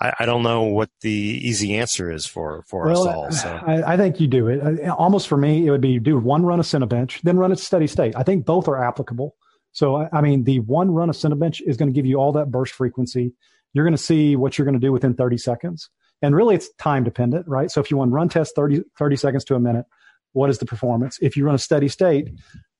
I, I don't know what the easy answer is for for well, us all. So I, I, think you do it. Uh, almost for me, it would be do one run of Cinebench, then run it steady state. I think both are applicable. So I mean, the one run of Cinebench is going to give you all that burst frequency. You're going to see what you're going to do within 30 seconds. And really, it's time dependent, right? So if you want run test 30, 30 seconds to a minute, what is the performance? If you run a steady state,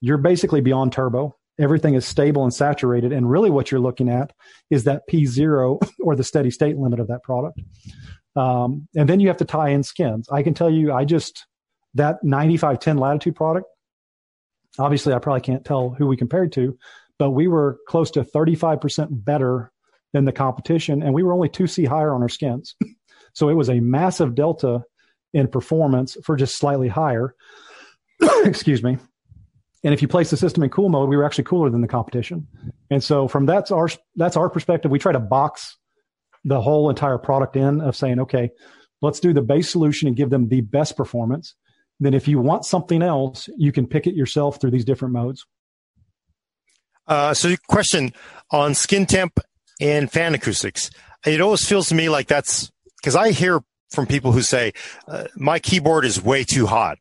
you're basically beyond turbo. Everything is stable and saturated. And really what you're looking at is that P0 or the steady state limit of that product. Um, and then you have to tie in skins. I can tell you, I just, that 9510 latitude product, obviously I probably can't tell who we compared to, but we were close to 35% better than the competition. And we were only 2C higher on our skins. so it was a massive delta in performance for just slightly higher. Excuse me. And if you place the system in cool mode, we were actually cooler than the competition. And so from that's our that's our perspective, we try to box the whole entire product in of saying, okay, let's do the base solution and give them the best performance. Then if you want something else, you can pick it yourself through these different modes. Uh, so question on skin temp and fan acoustics. It always feels to me like that's because I hear from people who say uh, my keyboard is way too hot,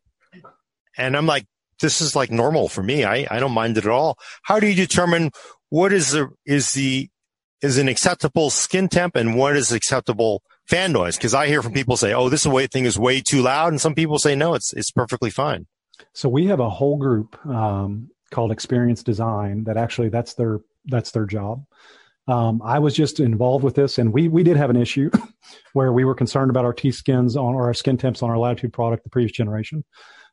and I'm like, this is like normal for me. I I don't mind it at all. How do you determine what is the is the is an acceptable skin temp and what is acceptable fan noise? Because I hear from people say, "Oh, this way thing is way too loud," and some people say, "No, it's it's perfectly fine." So we have a whole group um, called Experience Design that actually that's their that's their job. Um, I was just involved with this, and we we did have an issue where we were concerned about our T skins on or our skin temps on our Latitude product, the previous generation.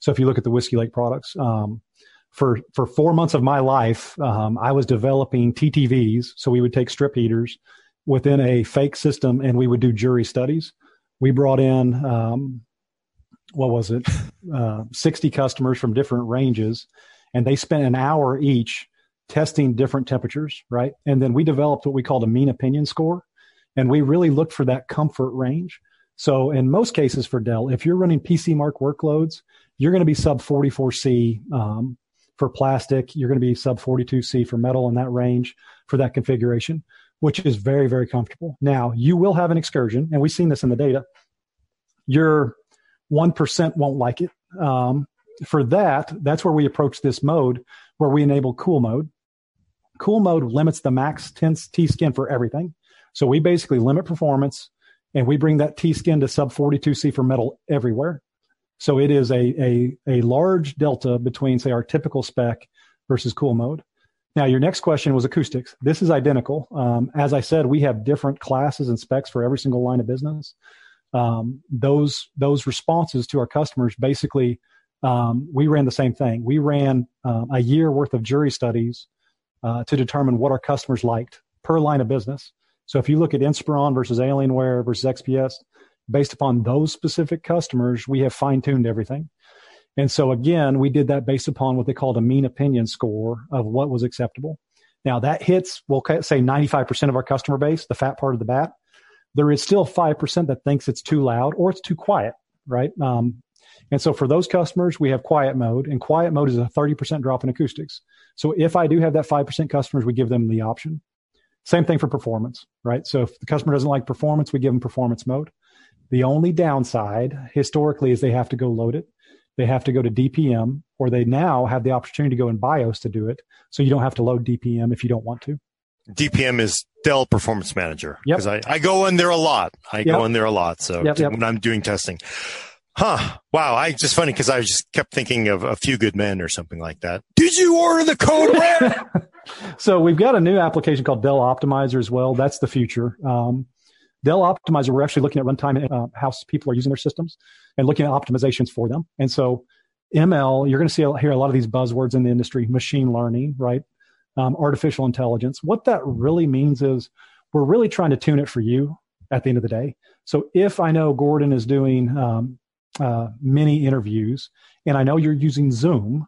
So if you look at the Whiskey Lake products, um, for for four months of my life, um, I was developing TTVs. So we would take strip heaters within a fake system, and we would do jury studies. We brought in um, what was it, uh, sixty customers from different ranges, and they spent an hour each testing different temperatures, right? And then we developed what we called a mean opinion score. And we really looked for that comfort range. So in most cases for Dell, if you're running PCMark workloads, you're going to be sub 44C um, for plastic. You're going to be sub 42C for metal in that range for that configuration, which is very, very comfortable. Now you will have an excursion, and we've seen this in the data. Your 1% won't like it. Um, for that, that's where we approach this mode where we enable cool mode. Cool mode limits the max T skin for everything. So we basically limit performance and we bring that T skin to sub 42C for metal everywhere. So it is a, a, a large delta between, say, our typical spec versus cool mode. Now, your next question was acoustics. This is identical. Um, as I said, we have different classes and specs for every single line of business. Um, those those responses to our customers basically, um, we ran the same thing. We ran uh, a year worth of jury studies uh, to determine what our customers liked per line of business. So if you look at Inspiron versus Alienware versus XPS, based upon those specific customers, we have fine tuned everything. And so again, we did that based upon what they called a mean opinion score of what was acceptable. Now that hits, we'll say 95% of our customer base, the fat part of the bat. There is still 5% that thinks it's too loud or it's too quiet, right? Um, and so for those customers, we have quiet mode, and quiet mode is a 30% drop in acoustics. So if I do have that 5% customers, we give them the option. Same thing for performance, right? So if the customer doesn't like performance, we give them performance mode. The only downside historically is they have to go load it. They have to go to DPM, or they now have the opportunity to go in BIOS to do it. So you don't have to load DPM if you don't want to. DPM is Dell Performance Manager. Because I, I go in there a lot. I yep. go in there a lot. So yep, yep. when I'm doing testing. Huh. Wow. I just funny because I just kept thinking of a few good men or something like that. Did you order the code red? so we've got a new application called Dell Optimizer as well. That's the future. Um, Dell Optimizer, we're actually looking at runtime and uh, how people are using their systems and looking at optimizations for them. And so ML, you're going to see hear a lot of these buzzwords in the industry, machine learning, right? Um, artificial intelligence. What that really means is we're really trying to tune it for you at the end of the day. So if I know Gordon is doing um, uh, many interviews, and I know you're using Zoom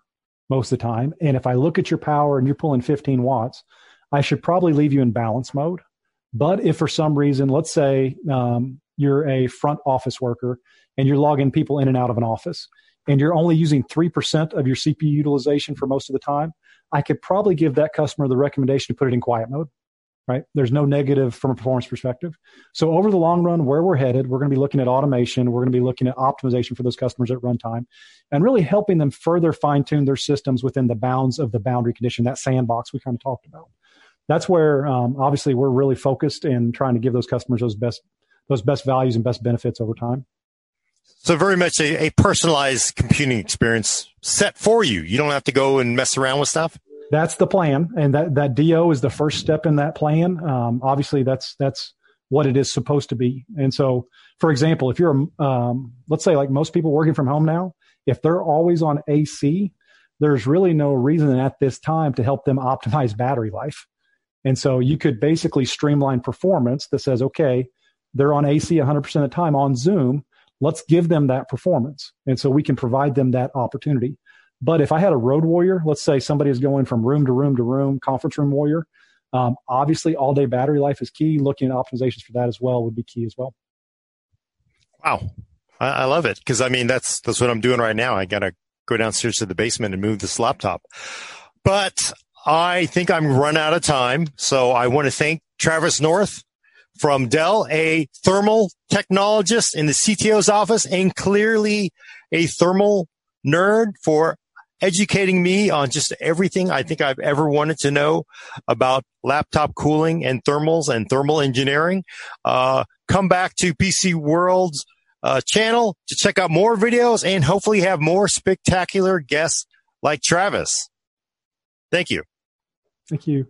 most of the time. And if I look at your power and you're pulling 15 watts, I should probably leave you in balance mode. But if for some reason, let's say um, you're a front office worker and you're logging people in and out of an office and you're only using 3% of your CPU utilization for most of the time, I could probably give that customer the recommendation to put it in quiet mode right? There's no negative from a performance perspective. So over the long run, where we're headed, we're going to be looking at automation. We're going to be looking at optimization for those customers at runtime and really helping them further fine tune their systems within the bounds of the boundary condition, that sandbox we kind of talked about. That's where um, obviously we're really focused in trying to give those customers those best those best values and best benefits over time. So very much a, a personalized computing experience set for you. You don't have to go and mess around with stuff that's the plan, and that that DO is the first step in that plan. Um, obviously, that's that's what it is supposed to be. And so, for example, if you're um, let's say like most people working from home now, if they're always on AC, there's really no reason at this time to help them optimize battery life. And so you could basically streamline performance that says, okay, they're on AC 100% of the time on Zoom. Let's give them that performance. And so we can provide them that opportunity. But if I had a road warrior, let's say somebody is going from room to room to room, conference room warrior, um, obviously all day battery life is key. Looking at optimizations for that as well would be key as well. Wow. I, I love it. Cause I mean, that's, that's what I'm doing right now. I got to go downstairs to the basement and move this laptop. But I think I'm run out of time. So I want to thank Travis North from Dell, a thermal technologist in the CTO's office and clearly a thermal nerd for educating me on just everything I think I've ever wanted to know about laptop cooling and thermals and thermal engineering. Uh, come back to PCWorld's uh, channel to check out more videos and hopefully have more spectacular guests like Travis. Thank you. Thank you.